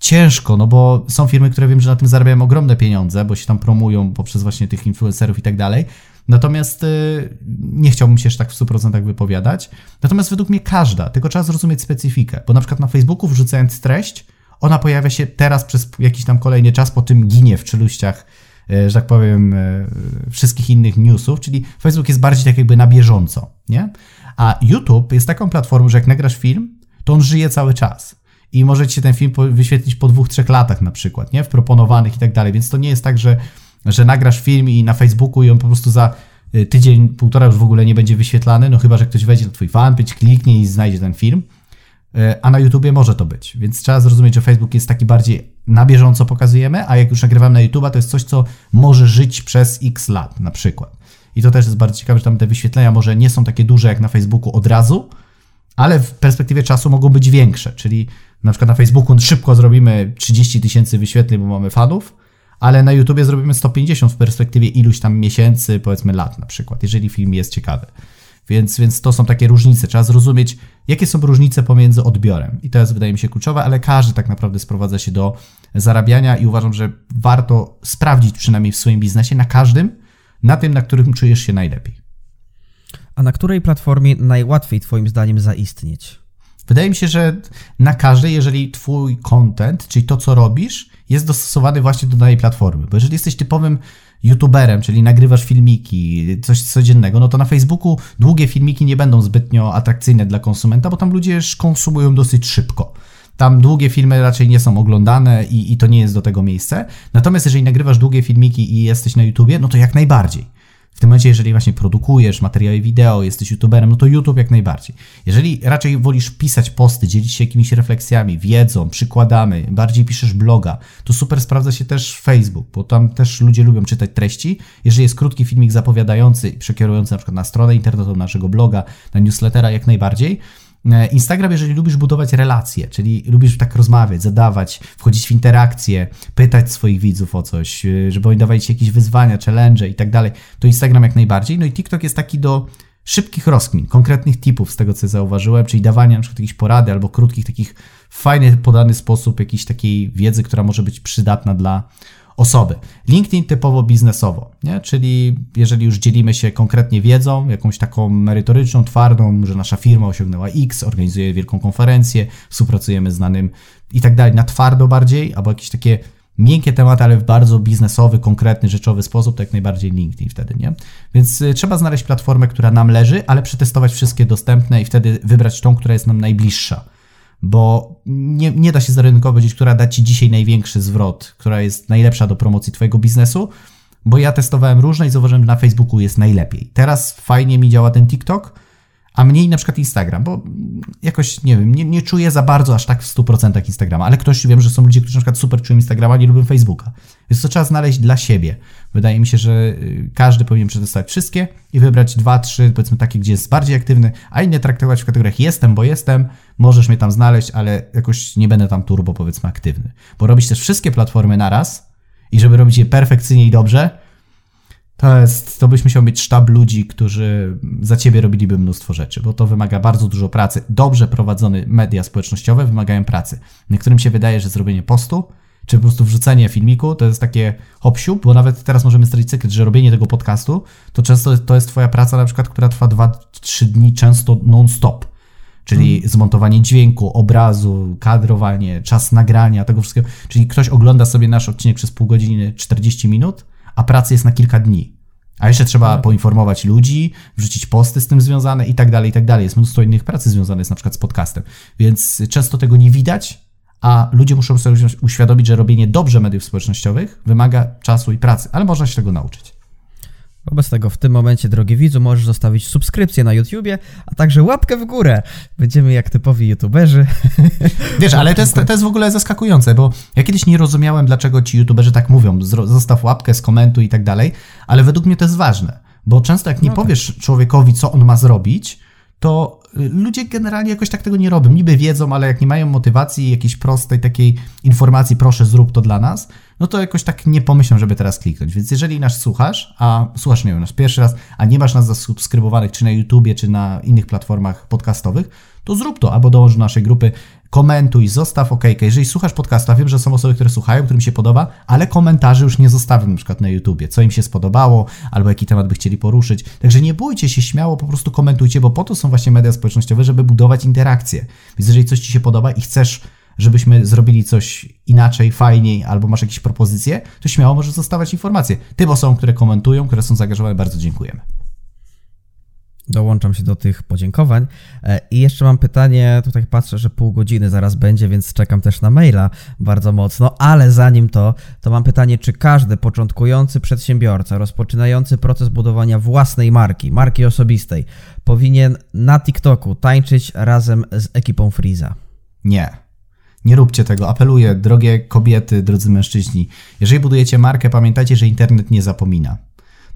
S2: ciężko, no bo są firmy, które wiem, że na tym zarabiają ogromne pieniądze, bo się tam promują poprzez właśnie tych influencerów i tak dalej. Natomiast y, nie chciałbym się jeszcze tak w 100% wypowiadać. Natomiast według mnie każda, tylko trzeba zrozumieć specyfikę, bo na przykład na Facebooku wrzucając treść, ona pojawia się teraz przez jakiś tam kolejny czas, po tym ginie w czeluściach, y, że tak powiem, y, wszystkich innych newsów, czyli Facebook jest bardziej tak jakby na bieżąco, nie? A YouTube jest taką platformą, że jak nagrasz film, to on żyje cały czas. I możecie ten film wyświetlić po dwóch, trzech latach na przykład, nie? W proponowanych i tak dalej. Więc to nie jest tak, że, że nagrasz film i na Facebooku i on po prostu za y, tydzień, półtora już w ogóle nie będzie wyświetlany, no chyba, że ktoś wejdzie na twój fanpage, kliknie i znajdzie ten film. Y, A na YouTubie może to być. Więc trzeba zrozumieć, że Facebook jest taki bardziej na bieżąco pokazujemy, a jak już nagrywam na YouTube'a, to jest coś, co może żyć przez x lat na przykład. I to też jest bardzo ciekawe, że tam te wyświetlenia może nie są takie duże jak na Facebooku od razu, ale w perspektywie czasu mogą być większe, czyli na przykład na Facebooku szybko zrobimy 30 tysięcy wyświetleń, bo mamy fanów, ale na YouTubie zrobimy 150 w perspektywie iluś tam miesięcy, powiedzmy lat na przykład, jeżeli film jest ciekawy. Więc, więc to są takie różnice. Trzeba zrozumieć, jakie są różnice pomiędzy odbiorem. I to jest, wydaje mi się, kluczowe, ale każdy tak naprawdę sprowadza się do zarabiania i uważam, że warto sprawdzić przynajmniej w swoim biznesie na każdym, na tym, na którym czujesz się najlepiej.
S1: A na której platformie najłatwiej Twoim zdaniem zaistnieć?
S2: Wydaje mi się, że na każdej, jeżeli twój content, czyli to, co robisz, jest dostosowany właśnie do danej platformy. Bo jeżeli jesteś typowym youtuberem, czyli nagrywasz filmiki, coś codziennego, no to na Facebooku długie filmiki nie będą zbytnio atrakcyjne dla konsumenta, bo tam ludzie już konsumują dosyć szybko. Tam długie filmy raczej nie są oglądane i, i to nie jest do tego miejsce. Natomiast jeżeli nagrywasz długie filmiki i jesteś na YouTubie, no to jak najbardziej. W tym momencie, jeżeli właśnie produkujesz materiały wideo, jesteś youtuberem, no to YouTube jak najbardziej. Jeżeli raczej wolisz pisać posty, dzielić się jakimiś refleksjami, wiedzą, przykładami, bardziej piszesz bloga, to super sprawdza się też Facebook, bo tam też ludzie lubią czytać treści. Jeżeli jest krótki filmik zapowiadający i przekierujący na przykład na stronę internetową naszego bloga, na newslettera jak najbardziej, Instagram, jeżeli lubisz budować relacje, czyli lubisz tak rozmawiać, zadawać, wchodzić w interakcje, pytać swoich widzów o coś, e, żeby oni dawali ci jakieś wyzwania, challenge i tak dalej, to Instagram jak najbardziej. No i TikTok jest taki do szybkich rozkmin, konkretnych tipów z tego, co zauważyłem, czyli dawania na przykład jakiejś porady albo krótkich, takich fajny, podany sposób jakiejś takiej wiedzy, która może być przydatna dla osoby. LinkedIn typowo biznesowo, nie? czyli jeżeli już dzielimy się konkretnie wiedzą, jakąś taką merytoryczną, twardą, że nasza firma osiągnęła X, organizuje wielką konferencję, współpracujemy z znanym i tak dalej, na twardo bardziej, albo jakieś takie miękkie tematy, ale w bardzo biznesowy, konkretny, rzeczowy sposób, to jak najbardziej LinkedIn wtedy, nie? Więc y, trzeba znaleźć platformę, która nam leży, ale przetestować wszystkie dostępne i wtedy wybrać tą, która jest nam najbliższa bo nie, nie da się zarynkować, która da ci dzisiaj największy zwrot, która jest najlepsza do promocji Twojego biznesu, bo ja testowałem różne i zauważyłem, że na Facebooku jest najlepiej. Teraz fajnie mi działa ten TikTok, a mniej na przykład Instagram, bo jakoś, nie wiem, nie, nie czuję za bardzo aż tak w 100% Instagrama, ale ktoś, wiem, że są ludzie, którzy na przykład super czują Instagrama, nie lubią Facebooka. Więc to trzeba znaleźć dla siebie. Wydaje mi się, że y, każdy powinien przetestować wszystkie i wybrać dwa, trzy, powiedzmy takie, gdzie jest bardziej aktywny, a inne traktować w kategoriach jestem, bo jestem, możesz mnie tam znaleźć, ale jakoś nie będę tam turbo, powiedzmy, aktywny. Bo robić też wszystkie platformy naraz i żeby robić je perfekcyjnie i dobrze, to jest, to byś musiał mieć sztab ludzi, którzy za ciebie robiliby mnóstwo rzeczy, bo to wymaga bardzo dużo pracy. Dobrze prowadzone media społecznościowe wymagają pracy. Niektórym się wydaje, że zrobienie postu, czy po prostu wrzucenie filmiku, to jest takie hop bo nawet teraz możemy zdradzić sekret, że robienie tego podcastu, to często to jest twoja praca na przykład, która trwa 2-3 dni, często non-stop. Czyli hmm. zmontowanie dźwięku, obrazu, kadrowanie, czas nagrania, tego wszystkiego. Czyli ktoś ogląda sobie nasz odcinek przez pół godziny, 40 minut, a pracy jest na kilka dni. A jeszcze trzeba tak. poinformować ludzi, wrzucić posty z tym związane i tak dalej, i tak dalej. Jest mnóstwo innych pracy związanych na przykład z podcastem. Więc często tego nie widać, a ludzie muszą sobie uświadomić, że robienie dobrze mediów społecznościowych wymaga czasu i pracy, ale można się tego nauczyć.
S1: Wobec tego w tym momencie, drogi widzu, możesz zostawić subskrypcję na YouTubie, a także łapkę w górę. Będziemy jak typowi YouTuberzy.
S2: Wiesz, ale to jest, to jest w ogóle zaskakujące, bo ja kiedyś nie rozumiałem, dlaczego ci YouTuberzy tak mówią. Zostaw łapkę, skomentuj i tak dalej, ale według mnie to jest ważne, bo często jak nie no tak. powiesz człowiekowi, co on ma zrobić, to ludzie generalnie jakoś tak tego nie robią. Niby wiedzą, ale jak nie mają motywacji, jakiejś prostej takiej informacji, proszę zrób to dla nas, no to jakoś tak nie pomyślą, żeby teraz kliknąć. Więc jeżeli nas słuchasz, a słuchasz, nie wiem, pierwszy raz, a nie masz nas zasubskrybowanych czy na YouTubie, czy na innych platformach podcastowych, to zrób to, albo dołącz do naszej grupy, komentuj, zostaw ok. Jeżeli słuchasz podcastu, wiem, że są osoby, które słuchają, którym się podoba, ale komentarzy już nie zostawią na przykład na YouTubie, co im się spodobało, albo jaki temat by chcieli poruszyć. Także nie bójcie się śmiało, po prostu komentujcie, bo po to są właśnie media społecznościowe, żeby budować interakcje. Więc jeżeli coś Ci się podoba i chcesz żebyśmy zrobili coś inaczej, fajniej, albo masz jakieś propozycje, to śmiało możesz zostawiać informacje. Tym osobom, które komentują, które są zaangażowane, bardzo dziękujemy.
S1: Dołączam się do tych podziękowań. E, I jeszcze mam pytanie, tutaj patrzę, że pół godziny zaraz będzie, więc czekam też na maila bardzo mocno, ale zanim to, to mam pytanie, czy każdy początkujący przedsiębiorca, rozpoczynający proces budowania własnej marki, marki osobistej, powinien na TikToku tańczyć razem z ekipą Freeza?
S2: Nie. Nie róbcie tego. Apeluję, drogie kobiety, drodzy mężczyźni. Jeżeli budujecie markę, pamiętajcie, że internet nie zapomina.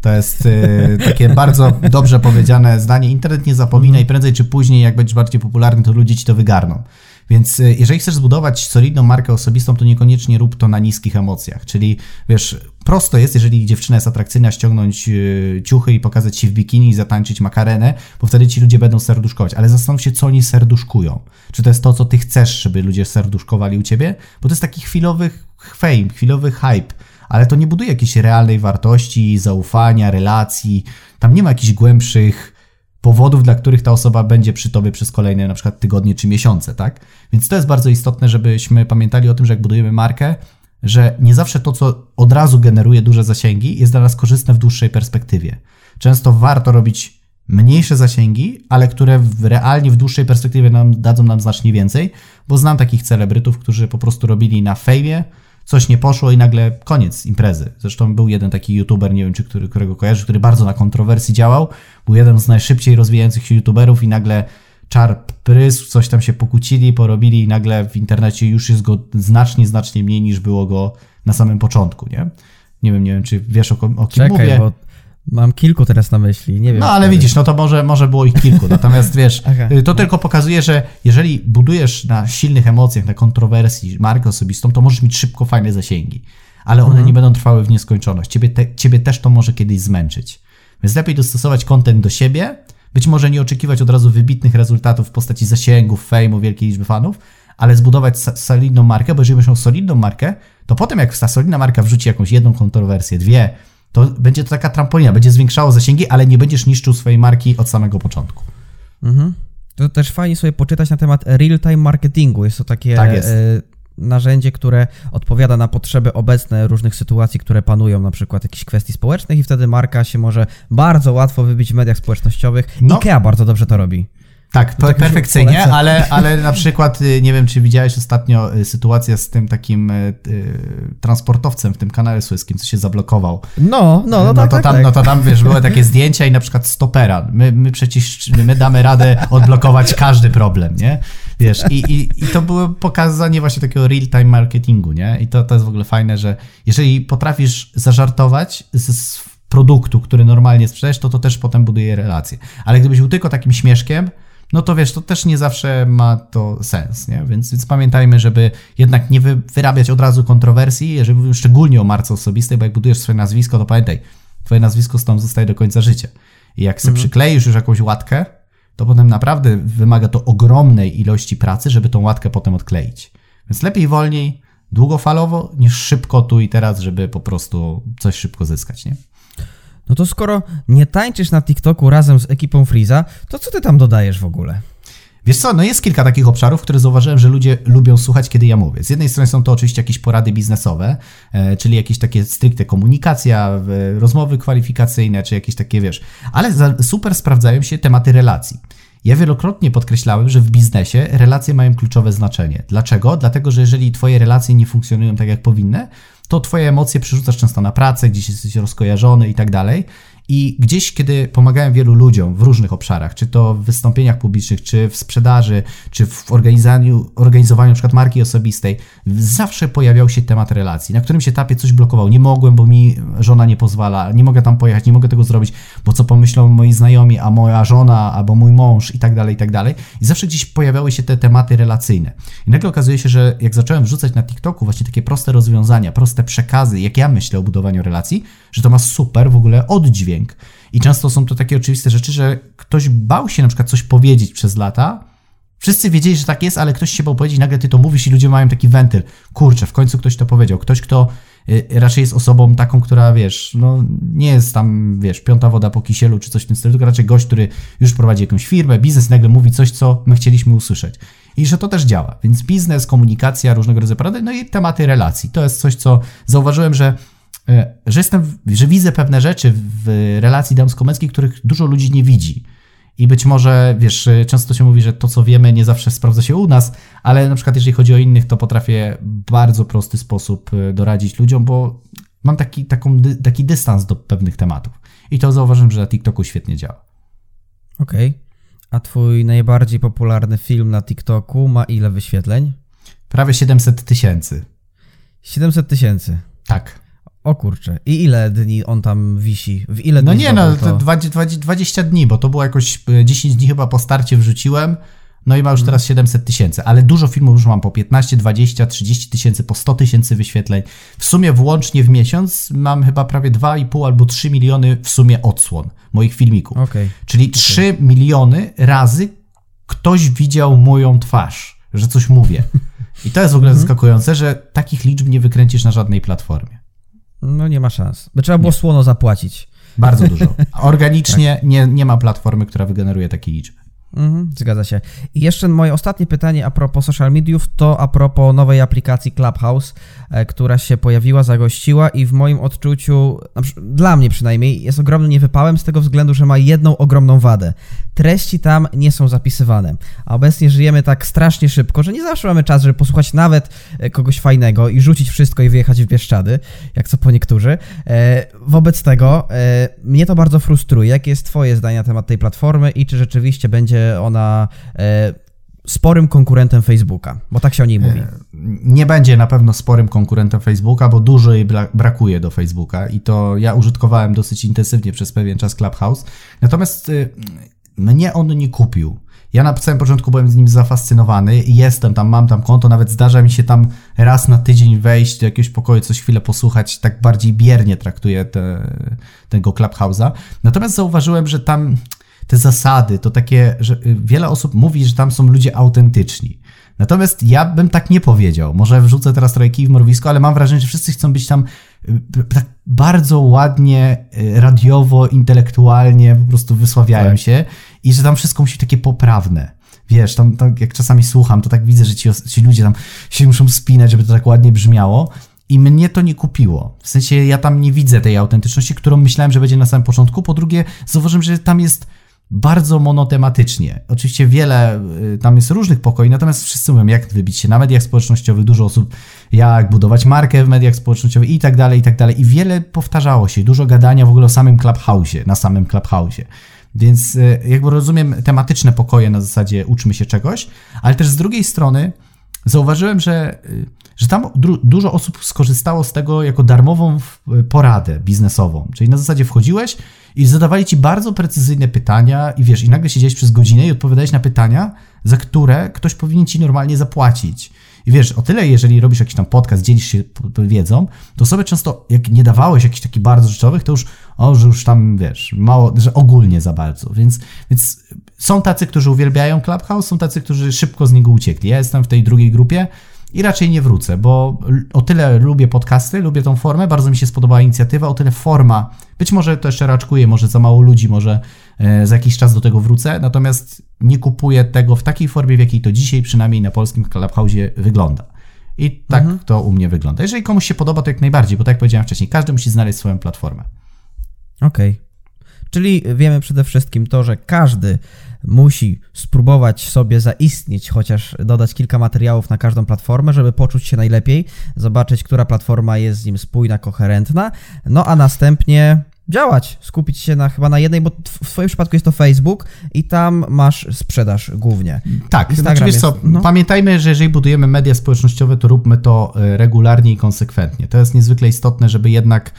S2: To jest y, takie bardzo dobrze powiedziane zdanie. Internet nie zapomina i prędzej czy później, jak będziesz bardziej popularny, to ludzie ci to wygarną. Więc y, jeżeli chcesz zbudować solidną markę osobistą, to niekoniecznie rób to na niskich emocjach. Czyli wiesz, prosto jest, jeżeli dziewczyna jest atrakcyjna, ściągnąć y, ciuchy i pokazać się w bikini i zatańczyć makarenę, bo wtedy ci ludzie będą serduszkować. Ale zastanów się, co oni serduszkują. Czy to jest to, co ty chcesz, żeby ludzie serduszkowali u ciebie? Bo to jest taki chwilowy fame, chwilowy hype ale to nie buduje jakiejś realnej wartości, zaufania, relacji. Tam nie ma jakichś głębszych powodów, dla których ta osoba będzie przy tobie przez kolejne na przykład tygodnie czy miesiące, tak? Więc to jest bardzo istotne, żebyśmy pamiętali o tym, że jak budujemy markę, że nie zawsze to, co od razu generuje duże zasięgi, jest dla nas korzystne w dłuższej perspektywie. Często warto robić mniejsze zasięgi, ale które w, realnie w dłuższej perspektywie nam dadzą nam znacznie więcej, bo znam takich celebrytów, którzy po prostu robili na fejmie, coś nie poszło i nagle koniec imprezy. Zresztą był jeden taki youtuber, nie wiem czy który, którego kojarzy, który bardzo na kontrowersji działał, był jeden z najszybciej rozwijających się youtuberów i nagle czar prysł, coś tam się pokłócili, porobili i nagle w internecie już jest go znacznie, znacznie mniej niż było go na samym początku, nie? Nie wiem, nie wiem, czy wiesz o, o kim
S1: Czekaj,
S2: mówię.
S1: bo mam kilku teraz na myśli, nie wiem.
S2: No ale widzisz, no to może, może było ich kilku. Natomiast wiesz, y, to tylko pokazuje, że jeżeli budujesz na silnych emocjach, na kontrowersji markę osobistą, to możesz mieć szybko fajne zasięgi. Ale one
S1: Mhm.
S2: nie będą trwały w nieskończoność. Ciebie, te, ciebie też to może kiedyś zmęczyć. Więc lepiej dostosować content do siebie, być może nie oczekiwać od razu wybitnych rezultatów w postaci zasięgów, fejmu, wielkiej liczby fanów, ale zbudować solidną markę, bo jeżeli będziesz miał solidną markę, to potem jak ta solidna marka wrzuci jakąś jedną kontrowersję, dwie, to będzie to taka trampolina, będzie zwiększało zasięgi, ale nie będziesz niszczył swojej marki od samego początku.
S1: Mhm. To też fajnie sobie poczytać na temat real-time marketingu. Jest to takie
S2: Tak jest.
S1: e, narzędzie, które odpowiada na potrzeby obecne różnych sytuacji, które panują, na przykład jakichś kwestii społecznych i wtedy marka się może bardzo łatwo wybić w mediach społecznościowych.
S2: No.
S1: IKEA bardzo dobrze to robi.
S2: Tak, pe-
S1: tak
S2: perfekcyjnie, ale, ale na przykład y, nie wiem, czy widziałeś ostatnio y, sytuację z tym takim y, y, transportowcem w tym kanale sueskim, co się zablokował.
S1: No, no, no, tak,
S2: to
S1: tak,
S2: tam,
S1: tak.
S2: no to tam, wiesz, były takie zdjęcia i na przykład stopera. My, my przecież, my damy radę odblokować każdy problem, nie? Wiesz, i, i, i to było pokazanie właśnie takiego real-time marketingu, nie? I to, to jest w ogóle fajne, że jeżeli potrafisz zażartować z, z produktu, który normalnie sprzedajesz, to to też potem buduje relacje. Ale gdybyś był tylko takim śmieszkiem, no to wiesz, to też nie zawsze ma to sens, nie? Więc, więc pamiętajmy, żeby jednak nie wy, wyrabiać od razu kontrowersji, jeżeli mówimy szczególnie o marce osobistej, bo jak budujesz swoje nazwisko, to pamiętaj, twoje nazwisko z tą zostaje do końca życia. I jak sobie przykleisz już jakąś łatkę, to potem naprawdę wymaga to ogromnej ilości pracy, żeby tą łatkę potem odkleić. Więc lepiej wolniej, długofalowo, niż szybko tu i teraz, żeby po prostu coś szybko zyskać, nie?
S1: No to skoro nie tańczysz na TikToku razem z ekipą Freeza, to co ty tam dodajesz w ogóle?
S2: Wiesz co, no jest kilka takich obszarów, które zauważyłem, że ludzie lubią słuchać, kiedy ja mówię. Z jednej strony są to oczywiście jakieś porady biznesowe, e, czyli jakieś takie stricte komunikacja, rozmowy kwalifikacyjne, czy jakieś takie, wiesz, ale super sprawdzają się tematy relacji. Ja wielokrotnie podkreślałem, że w biznesie relacje mają kluczowe znaczenie. Dlaczego? Dlatego, że jeżeli twoje relacje nie funkcjonują tak, jak powinny, to twoje emocje przerzucasz często na pracę, gdzieś jesteś rozkojarzony i tak dalej. I gdzieś, kiedy pomagałem wielu ludziom w różnych obszarach, czy to w wystąpieniach publicznych, czy w sprzedaży, czy w organizowaniu, organizowaniu przykład marki osobistej, zawsze pojawiał się temat relacji. Na którymś etapie coś blokował. Nie mogłem, bo mi żona nie pozwala, nie mogę tam pojechać, nie mogę tego zrobić, bo co pomyślą moi znajomi, a moja żona, albo mój mąż i tak dalej, i tak dalej. I zawsze gdzieś pojawiały się te tematy relacyjne. I nagle okazuje się, że jak zacząłem wrzucać na TikToku właśnie takie proste rozwiązania, proste przekazy, jak ja myślę o budowaniu relacji, że to ma super w ogóle oddźwięk. I często są to takie oczywiste rzeczy, że ktoś bał się na przykład coś powiedzieć przez lata. Wszyscy wiedzieli, że tak jest, ale ktoś się bał powiedzieć, nagle ty to mówisz i ludzie mają taki wentyl. Kurczę, w końcu ktoś to powiedział. Ktoś, kto y, raczej jest osobą taką, która, wiesz, no nie jest tam, wiesz, piąta woda po kisielu czy coś w tym stylu, tylko raczej gość, który już prowadzi jakąś firmę, biznes nagle mówi coś, co my chcieliśmy usłyszeć. I że to też działa. Więc biznes, komunikacja, różnego rodzaju porady, no i tematy relacji. To jest coś, co zauważyłem, że że jestem, że widzę pewne rzeczy w relacji damsko-męskiej, których dużo ludzi nie widzi. I być może, wiesz, e, często się mówi, że to, co wiemy, nie zawsze sprawdza się u nas, ale na przykład, jeżeli chodzi o innych, to potrafię w bardzo prosty sposób e, doradzić ludziom, bo mam taki, taką, taki dystans do pewnych tematów. I to zauważyłem, że na TikToku świetnie działa.
S1: Okej. A twój najbardziej popularny film na TikToku ma ile wyświetleń?
S2: Prawie 700 tysięcy.
S1: 700 tysięcy.
S2: Tak.
S1: O kurczę. I ile dni on tam wisi? W ile
S2: No nie, no, to
S1: to?
S2: 20, 20 dni, bo to było jakoś e, 10 dni chyba po starcie wrzuciłem. No i ma już
S1: Mhm.
S2: teraz 700 tysięcy, ale dużo filmów już mam po 15, 20, 30 tysięcy, po 100 tysięcy wyświetleń. W sumie włącznie w miesiąc mam chyba prawie 2,5 albo 3 miliony w sumie odsłon moich filmików.
S1: Okej.
S2: Czyli 3 miliony razy ktoś widział moją twarz, że coś mówię. I to jest w ogóle
S1: Mhm.
S2: zaskakujące, że takich liczb nie wykręcisz na żadnej platformie.
S1: No nie ma szans. By trzeba było słono zapłacić.
S2: Bardzo dużo. Organicznie nie, nie ma platformy, która wygeneruje takie liczby.
S1: Mhm, zgadza się. I jeszcze moje ostatnie pytanie a propos social mediów, to a propos nowej aplikacji Clubhouse, e, która się pojawiła, zagościła i w moim odczuciu, dla mnie przynajmniej, jest ogromnym niewypałem z tego względu, że ma jedną ogromną wadę. Treści tam nie są zapisywane. A obecnie żyjemy tak strasznie szybko, że nie zawsze mamy czas, żeby posłuchać nawet e, kogoś fajnego i rzucić wszystko i wyjechać w Bieszczady, jak co po niektórzy. E, wobec tego mnie to bardzo frustruje. Jakie jest twoje zdanie na temat tej platformy i czy rzeczywiście będzie ona e, sporym konkurentem Facebooka, bo tak się o niej mówi. E,
S2: nie będzie na pewno sporym konkurentem Facebooka, bo dużo jej brakuje do Facebooka i to ja użytkowałem dosyć intensywnie przez pewien czas Clubhouse. Natomiast y, mnie on nie kupił. Ja na samym początku byłem z nim zafascynowany i jestem tam, mam tam konto, nawet zdarza mi się tam raz na tydzień wejść do jakiegoś pokoju, coś chwilę posłuchać, tak bardziej biernie traktuję te, tego Clubhouse'a. Natomiast zauważyłem, że tam te zasady, to takie, że y, wiele osób mówi, że tam są ludzie autentyczni. Natomiast ja bym tak nie powiedział. Może wrzucę teraz trochę kij w mrowisko, ale mam wrażenie, że wszyscy chcą być tam y, tak bardzo ładnie, y, radiowo, intelektualnie po prostu wysławiają tak. się i że tam wszystko musi być takie poprawne. Wiesz, tam, tam jak czasami słucham, to tak widzę, że ci, ci ludzie tam się muszą spinać, żeby to tak ładnie brzmiało. I mnie to nie kupiło. W sensie ja tam nie widzę tej autentyczności, którą myślałem, że będzie na samym początku. Po drugie, zauważyłem, że tam jest bardzo monotematycznie. Oczywiście wiele, y, tam jest różnych pokoi, natomiast wszyscy mówią, jak wybić się na mediach społecznościowych, dużo osób, jak budować markę w mediach społecznościowych i tak dalej, i tak dalej. I wiele powtarzało się, dużo gadania w ogóle o samym Clubhouse'ie, na samym Clubhouse'ie. Więc y, jakby rozumiem tematyczne pokoje na zasadzie uczmy się czegoś, ale też z drugiej strony zauważyłem, że, y, że tam dużo osób skorzystało z tego jako darmową poradę biznesową. Czyli na zasadzie wchodziłeś, i zadawali ci bardzo precyzyjne pytania i wiesz, i nagle siedziałeś przez godzinę i odpowiadałeś na pytania, za które ktoś powinien ci normalnie zapłacić. I wiesz, o tyle, jeżeli robisz jakiś tam podcast, dzielisz się wiedzą, to osoby często, jak nie dawałeś jakichś takich bardzo rzeczowych, to już, o, że już tam, wiesz, mało, że ogólnie za bardzo. Więc, więc są tacy, którzy uwielbiają Clubhouse, są tacy, którzy szybko z niego uciekli. Ja jestem w tej drugiej grupie, i raczej nie wrócę, bo o tyle lubię podcasty, lubię tą formę, bardzo mi się spodobała inicjatywa, o tyle forma, być może to jeszcze raczkuję, może za mało ludzi, może e, za jakiś czas do tego wrócę, natomiast nie kupuję tego w takiej formie, w jakiej to dzisiaj przynajmniej na polskim Clubhouse'ie wygląda. I tak mhm. to u mnie wygląda. Jeżeli komuś się podoba, to jak najbardziej, bo tak jak powiedziałem wcześniej, każdy musi znaleźć swoją platformę.
S1: Okej. Okay. Czyli wiemy przede wszystkim to, że każdy musi spróbować sobie zaistnieć, chociaż dodać kilka materiałów na każdą platformę, żeby poczuć się najlepiej, zobaczyć, która platforma jest z nim spójna, koherentna, no a następnie działać, skupić się na chyba na jednej, bo w Twoim przypadku jest to Facebook i tam masz sprzedaż głównie.
S2: Tak, Instagram znaczy wiesz co, no. pamiętajmy, że jeżeli budujemy media społecznościowe, to róbmy to e, regularnie i konsekwentnie. To jest niezwykle istotne, żeby jednak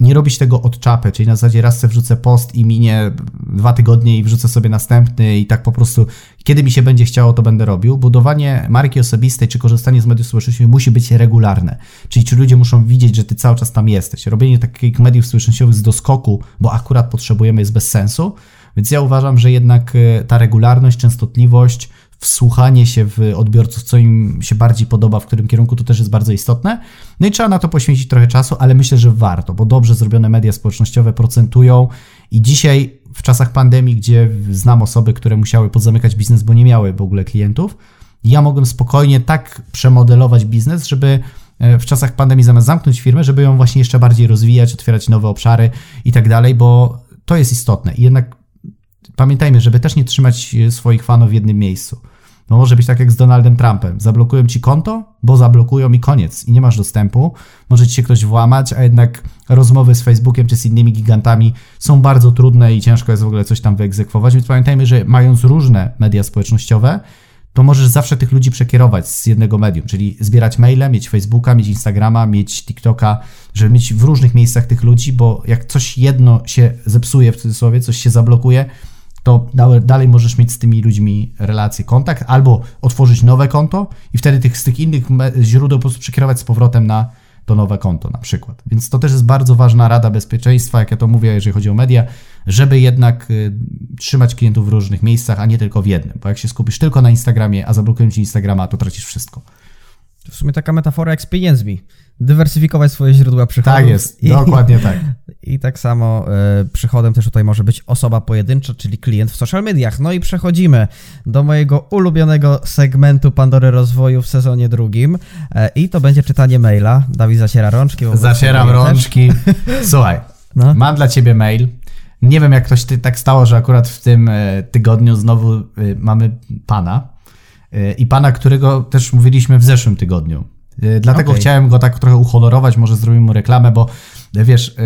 S2: nie robić tego od czapy, czyli na zasadzie raz sobie wrzucę post i minie dwa tygodnie i wrzucę sobie następny i tak po prostu kiedy mi się będzie chciało, to będę robił. Budowanie marki osobistej czy korzystanie z mediów społecznościowych musi być regularne, czyli ci ludzie muszą widzieć, że ty cały czas tam jesteś. Robienie takich mediów społecznościowych z doskoku, bo akurat potrzebujemy, jest bez sensu, więc ja uważam, że jednak e, ta regularność, częstotliwość, wsłuchanie się w odbiorców, co im się bardziej podoba, w którym kierunku, to też jest bardzo istotne. No i trzeba na to poświęcić trochę czasu, ale myślę, że warto, bo dobrze zrobione media społecznościowe procentują i dzisiaj w czasach pandemii, gdzie znam osoby, które musiały podzamykać biznes, bo nie miały w ogóle klientów, ja mogłem spokojnie tak przemodelować biznes, żeby e, w czasach pandemii zamiast zamknąć firmę, żeby ją właśnie jeszcze bardziej rozwijać, otwierać nowe obszary i tak dalej, bo to jest istotne. I jednak pamiętajmy, żeby też nie trzymać e, swoich fanów w jednym miejscu. No może być tak jak z Donaldem Trumpem. Zablokują ci konto, bo zablokują i koniec. I nie masz dostępu. Może ci się ktoś włamać, a jednak rozmowy z Facebookiem czy z innymi gigantami są bardzo trudne i ciężko jest w ogóle coś tam wyegzekwować. Więc pamiętajmy, że mając różne media społecznościowe, to możesz zawsze tych ludzi przekierować z jednego medium, czyli zbierać maile, mieć Facebooka, mieć Instagrama, mieć TikToka, żeby mieć w różnych miejscach tych ludzi, bo jak coś jedno się zepsuje w cudzysłowie, coś się zablokuje, to dalej możesz mieć z tymi ludźmi relację, kontakt, albo otworzyć nowe konto i wtedy tych, z tych innych źródeł po prostu przekierować z powrotem na to nowe konto na przykład. Więc to też jest bardzo ważna rada bezpieczeństwa, jak ja to mówię, jeżeli chodzi o media, żeby jednak y, trzymać klientów w różnych miejscach, a nie tylko w jednym. Bo jak się skupisz tylko na Instagramie, a zablokują ci Instagrama, to tracisz wszystko.
S1: To w sumie taka metafora jak z pieniędzmi. Dywersyfikować swoje źródła przychodów.
S2: Tak jest, i, dokładnie tak.
S1: I tak samo e, przychodem też tutaj może być osoba pojedyncza, czyli klient w social mediach. No i przechodzimy do mojego ulubionego segmentu Pandory Rozwoju w sezonie drugim. E, I to będzie czytanie maila. Dawid zaciera rączki.
S2: Zacieram rączki. Słuchaj,
S1: No.
S2: mam dla ciebie mail. Nie wiem, jak ktoś ty, tak stało, że akurat w tym e, tygodniu znowu mamy pana. E, I pana, którego też mówiliśmy w zeszłym tygodniu. E, Dlatego
S1: Okej.
S2: chciałem go tak trochę uhonorować, może zrobimy mu reklamę, bo e, wiesz,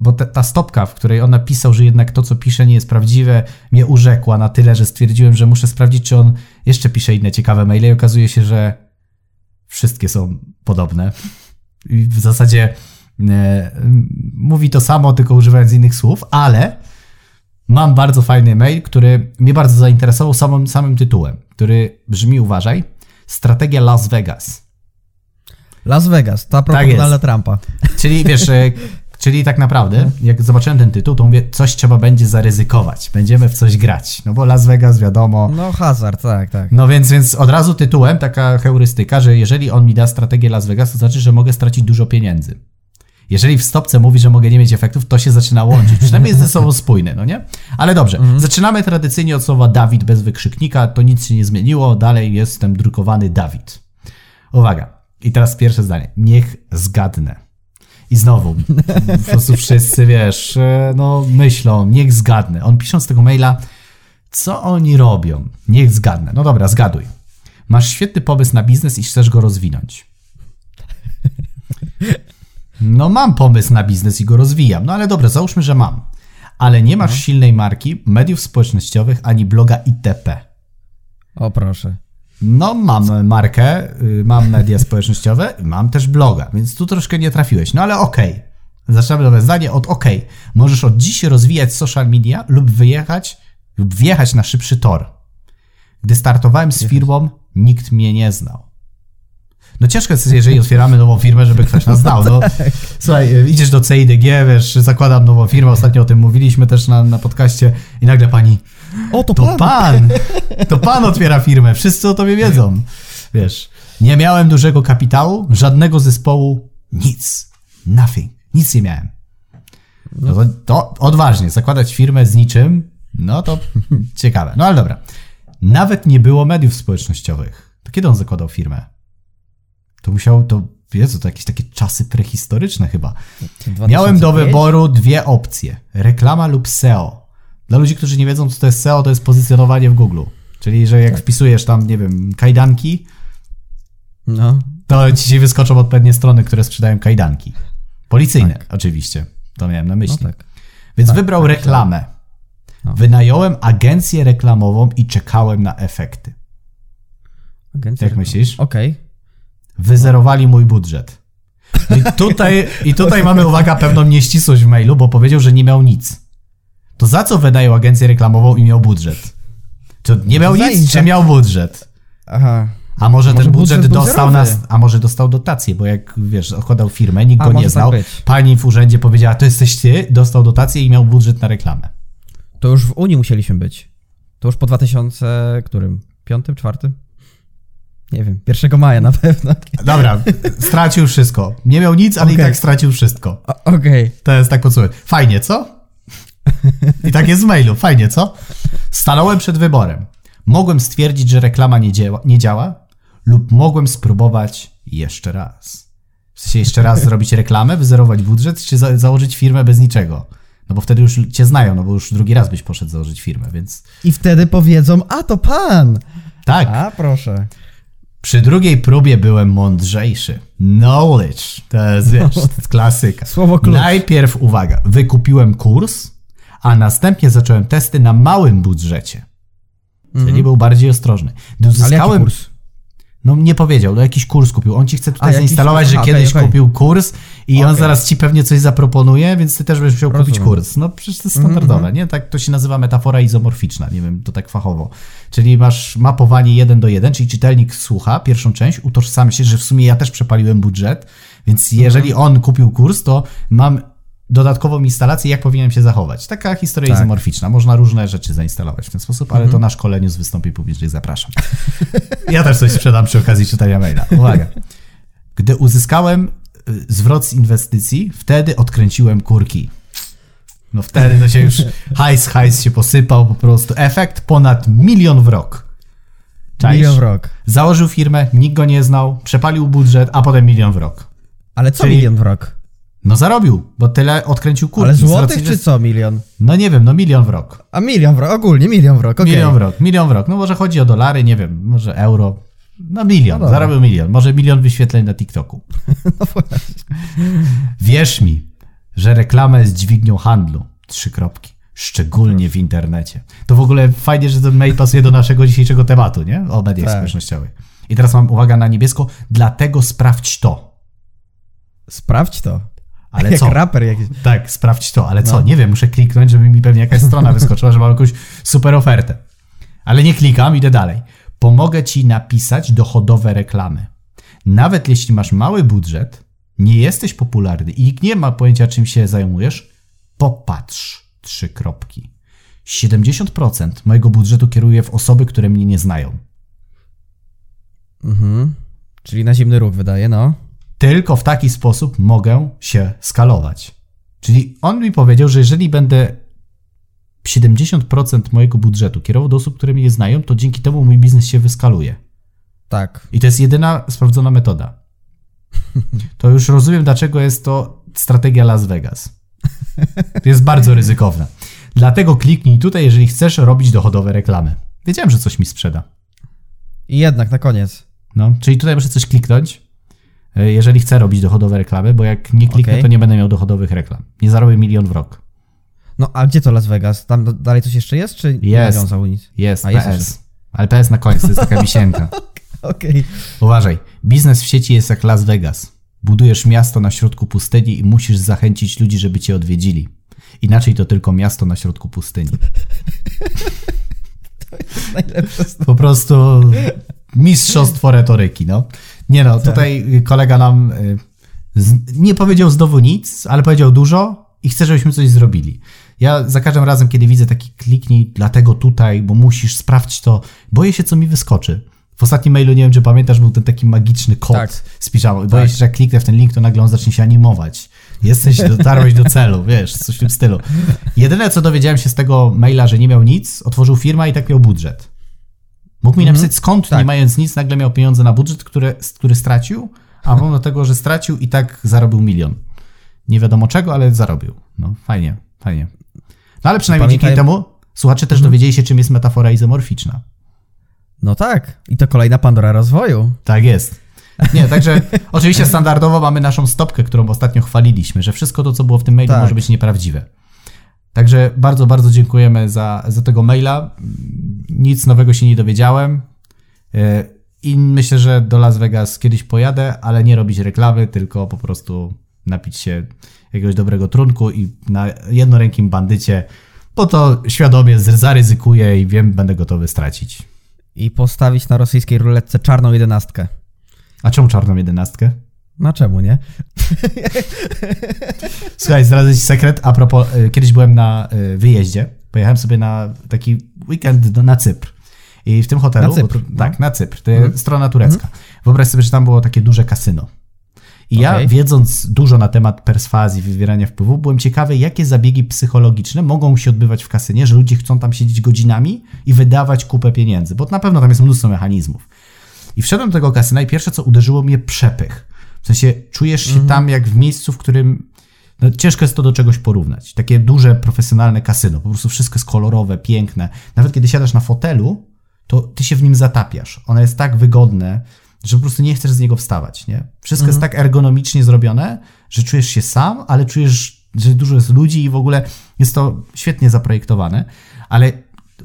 S2: bo ta, ta stopka, w której on napisał, że jednak to, co pisze, nie jest prawdziwe, mnie urzekła na tyle, że stwierdziłem, że muszę sprawdzić, czy on jeszcze pisze inne ciekawe maile i okazuje się, że wszystkie są podobne. I w zasadzie e, mówi to samo, tylko używając innych słów, ale mam bardzo fajny mail, który mnie bardzo zainteresował samym, samym tytułem, który brzmi, uważaj, Strategia Las Vegas.
S1: Las Vegas, ta
S2: jest.
S1: Donalda Trumpa.
S2: Czyli wiesz, e, czyli tak naprawdę, jak zobaczyłem ten tytuł, to mówię, coś trzeba będzie zaryzykować. Będziemy w coś grać. No bo Las Vegas, wiadomo.
S1: No hazard, tak, tak.
S2: No więc, więc od razu tytułem taka heurystyka, że jeżeli on mi da strategię Las Vegas, to znaczy, że mogę stracić dużo pieniędzy. Jeżeli w stopce mówi, że mogę nie mieć efektów, to się zaczyna łączyć. Przynajmniej jest ze sobą spójne, no nie? Ale dobrze. Zaczynamy tradycyjnie od słowa Dawid bez wykrzyknika. To nic się nie zmieniło. Dalej jestem drukowany Dawid. Uwaga. I teraz pierwsze zdanie. Niech zgadnę. I znowu, po prostu wszyscy, wiesz, e, no myślą, niech zgadnę. On pisząc tego maila, co oni robią? Niech zgadnę. No dobra, zgaduj. Masz świetny pomysł na biznes i chcesz go rozwinąć. No mam pomysł na biznes i go rozwijam. No ale dobra, załóżmy, że mam. Ale nie masz silnej marki, mediów społecznościowych ani bloga itp.
S1: O proszę.
S2: No, mam markę, y, mam media społecznościowe, mam też bloga, więc tu troszkę nie trafiłeś. No ale okej. Zaczynamy nowe zdanie od okej. Możesz od dziś rozwijać social media lub wyjechać, lub wjechać na szybszy tor. Gdy startowałem z firmą, nikt mnie nie znał. No ciężko jest, jeżeli otwieramy nową firmę, żeby ktoś nas znał. No, słuchaj, y, idziesz do CIDG, wiesz, zakładam nową firmę, ostatnio o tym mówiliśmy też na, na podcaście i nagle pani,
S1: O, to,
S2: to
S1: pan!
S2: pan! To pan otwiera firmę, wszyscy o tobie wiedzą. Wiesz, nie miałem dużego kapitału, żadnego zespołu, nic. Nothing. Nic nie miałem. No to, to odważnie, zakładać firmę z niczym, no to ciekawe. No ale dobra. Nawet nie było mediów społecznościowych. To kiedy on zakładał firmę? To musiał, to, Jezu, to jakieś takie czasy prehistoryczne chyba. Miałem do
S1: 2005?
S2: wyboru dwie opcje: reklama lub SEO. Dla ludzi, którzy nie wiedzą, co to jest SEO, to jest pozycjonowanie w Google. Czyli, że jak wpisujesz tam, nie wiem, kajdanki,
S1: No,
S2: to ci się wyskoczą odpowiednie strony, które sprzedają kajdanki. Policyjne, oczywiście. To miałem na
S1: no
S2: myśli.
S1: tak.
S2: Więc
S1: Tak,
S2: wybrał
S1: tak,
S2: reklamę.
S1: No.
S2: Wynająłem agencję reklamową i czekałem na efekty.
S1: Agencja
S2: Jak
S1: reklam-
S2: myślisz?
S1: Okej.
S2: Wyzerowali mój budżet. I tutaj, I tutaj mamy, uwaga, pewną nieścisłość w mailu, bo powiedział, że nie miał nic. To za co wynajął agencję reklamową i miał budżet? Czy nie miał nic,
S1: zajęcia.
S2: czy miał budżet?
S1: Aha.
S2: A może,
S1: Może
S2: ten budżet,
S1: budżet
S2: dostał na,
S1: zerowy.
S2: a może dostał dotację, bo jak wiesz, odkładał firmę, nikt
S1: A,
S2: go nie
S1: tak
S2: znał.
S1: być.
S2: Pani w urzędzie powiedziała, to jesteś ty, dostał dotację i miał budżet na reklamę.
S1: To już w Unii musieliśmy być. To już po 2000, którym? Piątym, czwartym? Nie wiem, 1 maja na pewno.
S2: Dobra, stracił wszystko. Nie miał nic, ale i
S1: Okej.
S2: tak stracił wszystko.
S1: Okej.
S2: To jest tak podsumuję. Fajnie, co? I tak jest w mailu. Fajnie, co? Stanąłem przed wyborem. Mogłem stwierdzić, że reklama nie, dzieła, nie działa, lub mogłem spróbować jeszcze raz. W sensie jeszcze raz zrobić reklamę, wyzerować budżet, czy za założyć firmę bez niczego. No bo wtedy już cię znają, no bo już drugi raz byś poszedł założyć firmę, więc
S1: I wtedy powiedzą, a to pan!
S2: tak.
S1: A, proszę.
S2: Przy drugiej próbie byłem mądrzejszy. Knowledge. To jest, wiesz, to jest klasyka.
S1: Słowo klucz.
S2: Najpierw, uwaga, wykupiłem kurs, a następnie zacząłem testy na małym budżecie. Czyli był bardziej ostrożny.
S1: Mhm. Ale jaki
S2: uzyskałem...
S1: kurs?
S2: No nie powiedział, no jakiś kurs kupił. On ci chce tutaj
S1: A, jakiś-
S2: zainstalować, że
S1: aha,
S2: kiedyś
S1: okej,
S2: kupił kurs i on
S1: Okej.
S2: zaraz ci pewnie coś zaproponuje, więc ty też będziesz musiał kupić
S1: Rozumiem. Mhm,
S2: kurs. No przecież to jest standardowe, nie? Tak to się nazywa metafora izomorficzna, nie wiem, to tak fachowo. Czyli masz mapowanie 1 do 1, czyli czytelnik słucha pierwszą część, utożsamia się, że w sumie ja też przepaliłem budżet, więc jeżeli
S1: Mhm.
S2: on kupił kurs, to mam dodatkową instalację, jak powinienem się zachować. Taka historia
S1: Tak.
S2: izomorficzna. Można różne rzeczy zainstalować w ten sposób, ale
S1: Mhm.
S2: to na szkoleniu z wystąpień publicznych zapraszam. Ja też coś sprzedam przy okazji czytania maila. Uwaga. Gdy uzyskałem y, zwrot z inwestycji, wtedy odkręciłem kurki. No wtedy to się już hajs, hajs się posypał po prostu. Efekt ponad milion w rok. Czaisz?
S1: Milion w rok.
S2: Założył firmę, nikt go nie znał, przepalił budżet, a potem milion w rok.
S1: Ale co
S2: Czyli-
S1: milion w rok?
S2: No zarobił, bo tyle odkręcił kurki.
S1: Ale złotych czy co milion?
S2: No nie wiem, no milion w rok.
S1: A milion w rok, ogólnie milion w rok, okej.
S2: Milion w rok, milion w rok. No może chodzi o dolary, nie wiem, może euro. No milion,
S1: No
S2: zarobił milion. Może milion wyświetleń na TikToku.
S1: No właśnie.
S2: Wierz mi, że reklama jest dźwignią handlu. Trzy kropki. Szczególnie w internecie. To w ogóle fajnie, że ten mail pasuje do naszego dzisiejszego tematu, nie? O mediach
S1: Tak.
S2: społecznościowych. I teraz mam uwaga na niebiesko, dlatego sprawdź to.
S1: Sprawdź to.
S2: Ale
S1: Jak
S2: co?
S1: raper jakiś.
S2: Tak, sprawdź to, ale co?
S1: No.
S2: Nie wiem, muszę kliknąć, żeby mi pewnie jakaś strona wyskoczyła, że mam jakąś super ofertę. Ale nie klikam, idę dalej. Pomogę ci napisać dochodowe reklamy. Nawet jeśli masz mały budżet, nie jesteś popularny i nikt nie ma pojęcia, czym się zajmujesz, popatrz. Trzy kropki. 70% mojego budżetu kieruję w osoby, które mnie nie znają.
S1: Mhm. Czyli na zimny ruch wydaje, no.
S2: Tylko w taki sposób mogę się skalować. Czyli on mi powiedział, że jeżeli będę 70% mojego budżetu kierował do osób, które mnie nie znają, to dzięki temu mój biznes się wyskaluje.
S1: Tak.
S2: I to jest jedyna sprawdzona metoda. To już rozumiem, dlaczego jest to strategia Las Vegas. To jest bardzo ryzykowne. Dlatego kliknij tutaj, jeżeli chcesz robić dochodowe reklamy. Wiedziałem, że coś mi sprzeda.
S1: I jednak na koniec.
S2: No, czyli tutaj muszę coś kliknąć, jeżeli chcę robić dochodowe reklamy, bo jak nie kliknę,
S1: Okej.
S2: to nie będę miał dochodowych reklam. Nie zarobię milion w rok.
S1: No, a gdzie to Las Vegas? Tam dalej coś jeszcze jest, czy nie
S2: Jest.
S1: nawiązał nic?
S2: Jest,
S1: A, jest
S2: PS. Ale PS na końcu, to jest taka wisienka.
S1: Okej.
S2: Uważaj, biznes w sieci jest jak Las Vegas. Budujesz miasto na środku pustyni i musisz zachęcić ludzi, żeby cię odwiedzili. Inaczej to tylko miasto na środku pustyni.
S1: Najlepsze
S2: Po prostu mistrzostwo retoryki, no. Nie no, tutaj kolega nam y, z, nie powiedział znowu nic, ale powiedział dużo i chce, żebyśmy coś zrobili. Ja za każdym razem, kiedy widzę taki kliknij, dlatego tutaj, bo musisz, sprawdź to, boję się, co mi wyskoczy. W ostatnim mailu, nie wiem, czy pamiętasz, był ten taki magiczny kod
S1: Tak.
S2: z piżamą. Boję
S1: Tak.
S2: się, że jak kliknę w ten link, to nagle on zacznie się animować. Jesteś, dotarłeś do celu, wiesz, coś w tym stylu. Jedyne, co dowiedziałem się z tego maila, że nie miał nic, otworzył firmę i tak miał budżet. Mógł mi napisać skąd,
S1: Tak.
S2: nie mając nic, nagle miał pieniądze na budżet, który, który stracił, a pomimo tego, że stracił i tak zarobił milion. Nie wiadomo czego, ale zarobił. No, fajnie, fajnie. No ale przynajmniej
S1: Pamiętaj-
S2: dzięki temu słuchacze też dowiedzieli się, czym jest metafora izomorficzna.
S1: No tak. I to kolejna Pandora rozwoju.
S2: Tak jest. Nie, także oczywiście standardowo mamy naszą stopkę, którą ostatnio chwaliliśmy, że wszystko to, co było w tym mailu,
S1: Tak.
S2: może być nieprawdziwe. Także bardzo, bardzo dziękujemy za, za tego maila. Nic nowego się nie dowiedziałem. Yy, I myślę, że do Las Vegas kiedyś pojadę, ale nie robić reklamy, tylko po prostu napić się jakiegoś dobrego trunku i na jednorękim bandycie, bo to świadomie zaryzykuję i wiem, będę gotowy stracić.
S1: I postawić na rosyjskiej ruletce czarną jedenastkę.
S2: A czemu czarną jedenastkę?
S1: No czemu nie?
S2: Słuchaj, zdradzę ci sekret. A propos, y, kiedyś byłem na y, wyjeździe. Pojechałem sobie na taki weekend na Cypr. I w tym hotelu.
S1: Na Cypr,
S2: to-
S1: no.
S2: Tak, na Cypr. To jest strona turecka. Wyobraź sobie, że tam było takie duże kasyno. I ja,
S1: Okej.
S2: wiedząc dużo na temat perswazji, wywierania wpływu, byłem ciekawy, jakie zabiegi psychologiczne mogą się odbywać w kasynie, że ludzie chcą tam siedzieć godzinami i wydawać kupę pieniędzy, bo na pewno tam jest mnóstwo mechanizmów. I wszedłem do tego kasyna i pierwsze, co uderzyło mnie, przepych. W sensie czujesz się tam jak w miejscu, w którym no, ciężko jest to do czegoś porównać. Takie duże, profesjonalne kasyno. Po prostu wszystko jest kolorowe, piękne. Nawet kiedy siadasz na fotelu, to ty się w nim zatapiasz. Ono jest tak wygodne, że po prostu nie chcesz z niego wstawać. Nie? Wszystko jest tak ergonomicznie zrobione, że czujesz się sam, ale czujesz, że dużo jest ludzi i w ogóle jest to świetnie zaprojektowane. Ale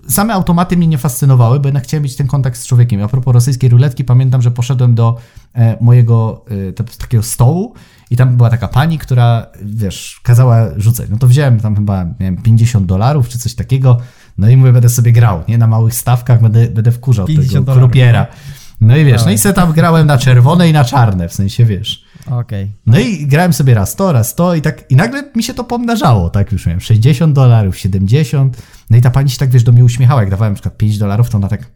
S2: same automaty mnie nie fascynowały, bo jednak chciałem mieć ten kontakt z człowiekiem. A propos rosyjskiej ruletki, pamiętam, że poszedłem do e, mojego e, te- takiego stołu i tam była taka pani, która, wiesz, kazała rzucać. No to wziąłem tam chyba, nie wiem, 50 dolarów czy coś takiego, no i mówię, będę sobie grał, nie? Na małych stawkach będę, będę wkurzał
S1: 50
S2: tego
S1: dolarów.
S2: krupiera. No i wiesz, no i sobie tam grałem na czerwone i na czarne, w sensie, wiesz.
S1: Okej.
S2: No i grałem sobie raz to, raz to i tak, i nagle mi się to pomnażało, tak już miałem 60 dolarów, 70, no i ta pani się tak, wiesz, do mnie uśmiechała, jak dawałem na przykład 5 dolarów, to ona tak,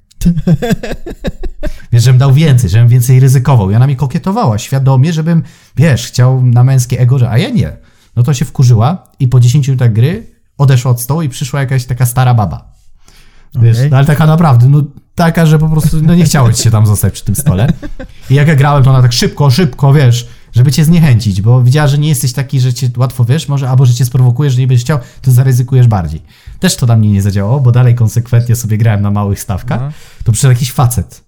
S2: wiesz, żebym dał więcej, żebym więcej ryzykował i ona mi kokietowała świadomie, żebym, wiesz, chciał na męskie ego, że, a ja nie. No to się wkurzyła i po 10 minutach gry odeszła od stołu i przyszła jakaś taka stara baba. Wiesz,
S1: Okej.
S2: no, ale taka naprawdę, no taka, że po prostu no, nie chciało ci się tam zostać przy tym stole. I jak ja grałem, to ona tak szybko, szybko, wiesz, żeby cię zniechęcić, bo widziała, że nie jesteś taki, że cię łatwo wiesz, może, albo że cię sprowokujesz, że nie będziesz chciał, to zaryzykujesz bardziej. Też to na mnie nie zadziałało, bo dalej konsekwentnie sobie grałem na małych stawkach.
S1: No.
S2: To przyszedł jakiś facet.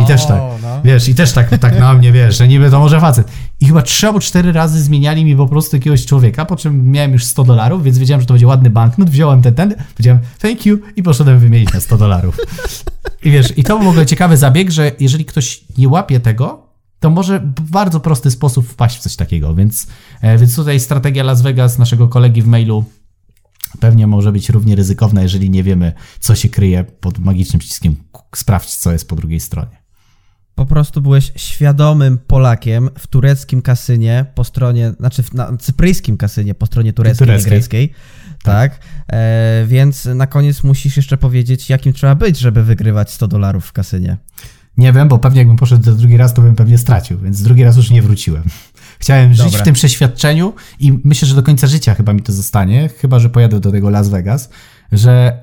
S2: I też tak,
S1: O, no.
S2: wiesz, i też tak, tak na mnie, wiesz, że niby to może facet. I chyba trzy albo cztery razy zmieniali mi po prostu jakiegoś człowieka, po czym miałem już 100 dolarów, więc wiedziałem, że to będzie ładny banknot, wziąłem ten, ten, powiedziałem thank you i poszedłem wymienić na 100 dolarów. I wiesz, i to był w ogóle ciekawy zabieg, że jeżeli ktoś nie łapie tego, to może w bardzo prosty sposób wpaść w coś takiego, więc, e, więc tutaj strategia Las Vegas naszego kolegi w mailu pewnie może być równie ryzykowna, jeżeli nie wiemy, co się kryje pod magicznym przyciskiem sprawdź, co jest po drugiej stronie.
S1: Po prostu byłeś świadomym Polakiem w tureckim kasynie po stronie, znaczy w- na cypryjskim kasynie po stronie tureckiej,
S2: Tureckiej.
S1: greckiej. Tak. E, więc na koniec musisz jeszcze powiedzieć, jakim trzeba być, żeby wygrywać 100 dolarów w kasynie.
S2: Nie wiem, bo pewnie jakbym poszedł drugi raz, to bym pewnie stracił, więc drugi raz już nie wróciłem. Chciałem żyć
S1: Dobra.
S2: w tym przeświadczeniu i myślę, że do końca życia chyba mi to zostanie, chyba że pojadę do tego Las Vegas, że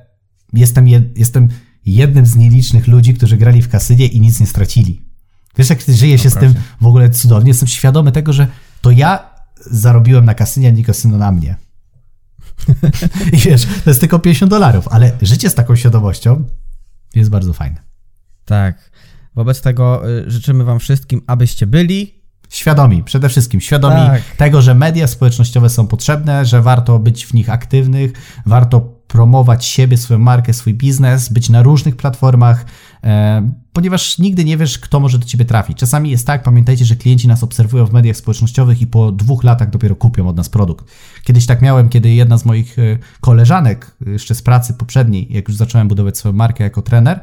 S2: jestem, jed, jestem jednym z nielicznych ludzi, którzy grali w kasynie i nic nie stracili. Wiesz, jak żyje się z tym
S1: proszę.
S2: w ogóle cudownie, jestem świadomy tego, że to ja zarobiłem na kasynie, a nie kasyno na mnie. I wiesz, to jest tylko 50 dolarów, ale życie z taką świadomością jest bardzo fajne.
S1: Tak. Wobec tego y, życzymy Wam wszystkim, abyście byli.
S2: Świadomi, przede wszystkim świadomi
S1: Tak.
S2: tego, że media społecznościowe są potrzebne, że warto być w nich aktywnych, warto promować siebie, swoją markę, swój biznes, być na różnych platformach, e, ponieważ nigdy nie wiesz, kto może do ciebie trafić. Czasami jest tak, pamiętajcie, że klienci nas obserwują w mediach społecznościowych i po dwóch latach dopiero kupią od nas produkt. Kiedyś tak miałem, kiedy jedna z moich e, koleżanek, e, jeszcze z pracy poprzedniej, jak już zacząłem budować swoją markę jako trener,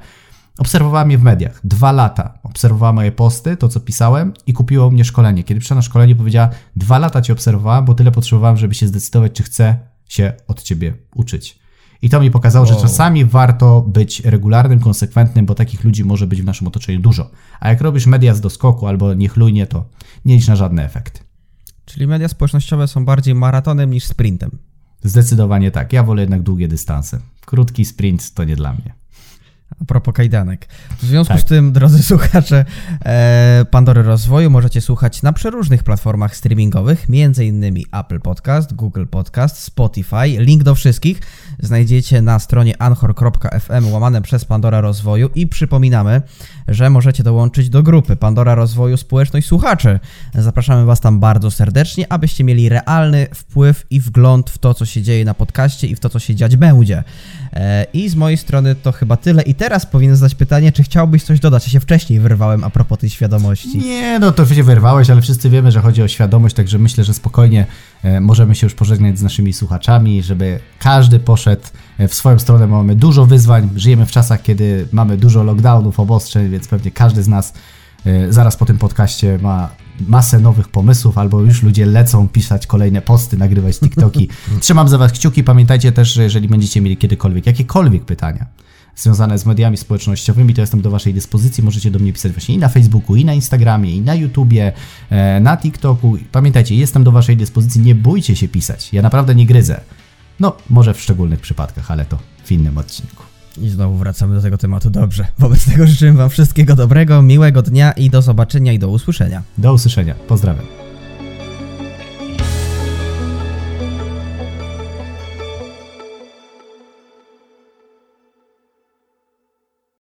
S2: Obserwowała mnie w mediach. Dwa lata. Obserwowała moje posty, to co pisałem i kupiła u mnie szkolenie. Kiedy przyszła na szkolenie, powiedziała: Dwa lata cię obserwowałam, bo tyle potrzebowałam, żeby się zdecydować, czy chcę się od ciebie uczyć. I to mi pokazało, że
S1: Wow.
S2: czasami warto być regularnym, konsekwentnym, bo takich ludzi może być w naszym otoczeniu dużo. A jak robisz media z doskoku albo niechlujnie, to nie licz na żadne efekty.
S1: Czyli media społecznościowe są bardziej maratonem niż sprintem.
S2: Zdecydowanie tak. Ja wolę jednak długie dystanse. Krótki sprint to nie dla mnie.
S1: A propos kajdanek. W związku
S2: Tak.
S1: z tym, drodzy słuchacze e, Pandory Rozwoju, możecie słuchać na przeróżnych platformach streamingowych, m.in. Apple Podcast, Google Podcast, Spotify. Link do wszystkich znajdziecie na stronie anchor.fm łamane przez Pandora Rozwoju i przypominamy, że możecie dołączyć do grupy Pandora Rozwoju Społeczność Słuchaczy. Zapraszamy Was tam bardzo serdecznie, abyście mieli realny wpływ i wgląd w to, co się dzieje na podcaście i w to, co się dziać będzie. E, I z mojej strony to chyba tyle. I teraz powinien zadać pytanie, czy chciałbyś coś dodać? Ja się wcześniej wyrwałem a propos tej świadomości.
S2: Nie, no to się wyrwałeś, ale wszyscy wiemy, że chodzi o świadomość, także myślę, że spokojnie e, możemy się już pożegnać z naszymi słuchaczami, żeby każdy poszedł e, w swoją stronę. Mamy dużo wyzwań, żyjemy w czasach, kiedy mamy dużo lockdownów, obostrzeń, więc pewnie każdy z nas zaraz po tym podcaście ma masę nowych pomysłów, albo już ludzie lecą pisać kolejne posty, nagrywać TikToki. Trzymam za Was kciuki. Pamiętajcie też, że jeżeli będziecie mieli kiedykolwiek jakiekolwiek pytania, związane z mediami społecznościowymi, to jestem do Waszej dyspozycji. Możecie do mnie pisać właśnie i na Facebooku, i na Instagramie, i na YouTubie, e, na TikToku. Pamiętajcie, jestem do Waszej dyspozycji, nie bójcie się pisać. Ja naprawdę nie gryzę. No, może w szczególnych przypadkach, ale to w innym odcinku.
S1: I znowu wracamy do tego tematu. Dobrze. Wobec tego życzę Wam wszystkiego dobrego, miłego dnia i do zobaczenia i do usłyszenia.
S2: Do usłyszenia. Pozdrawiam.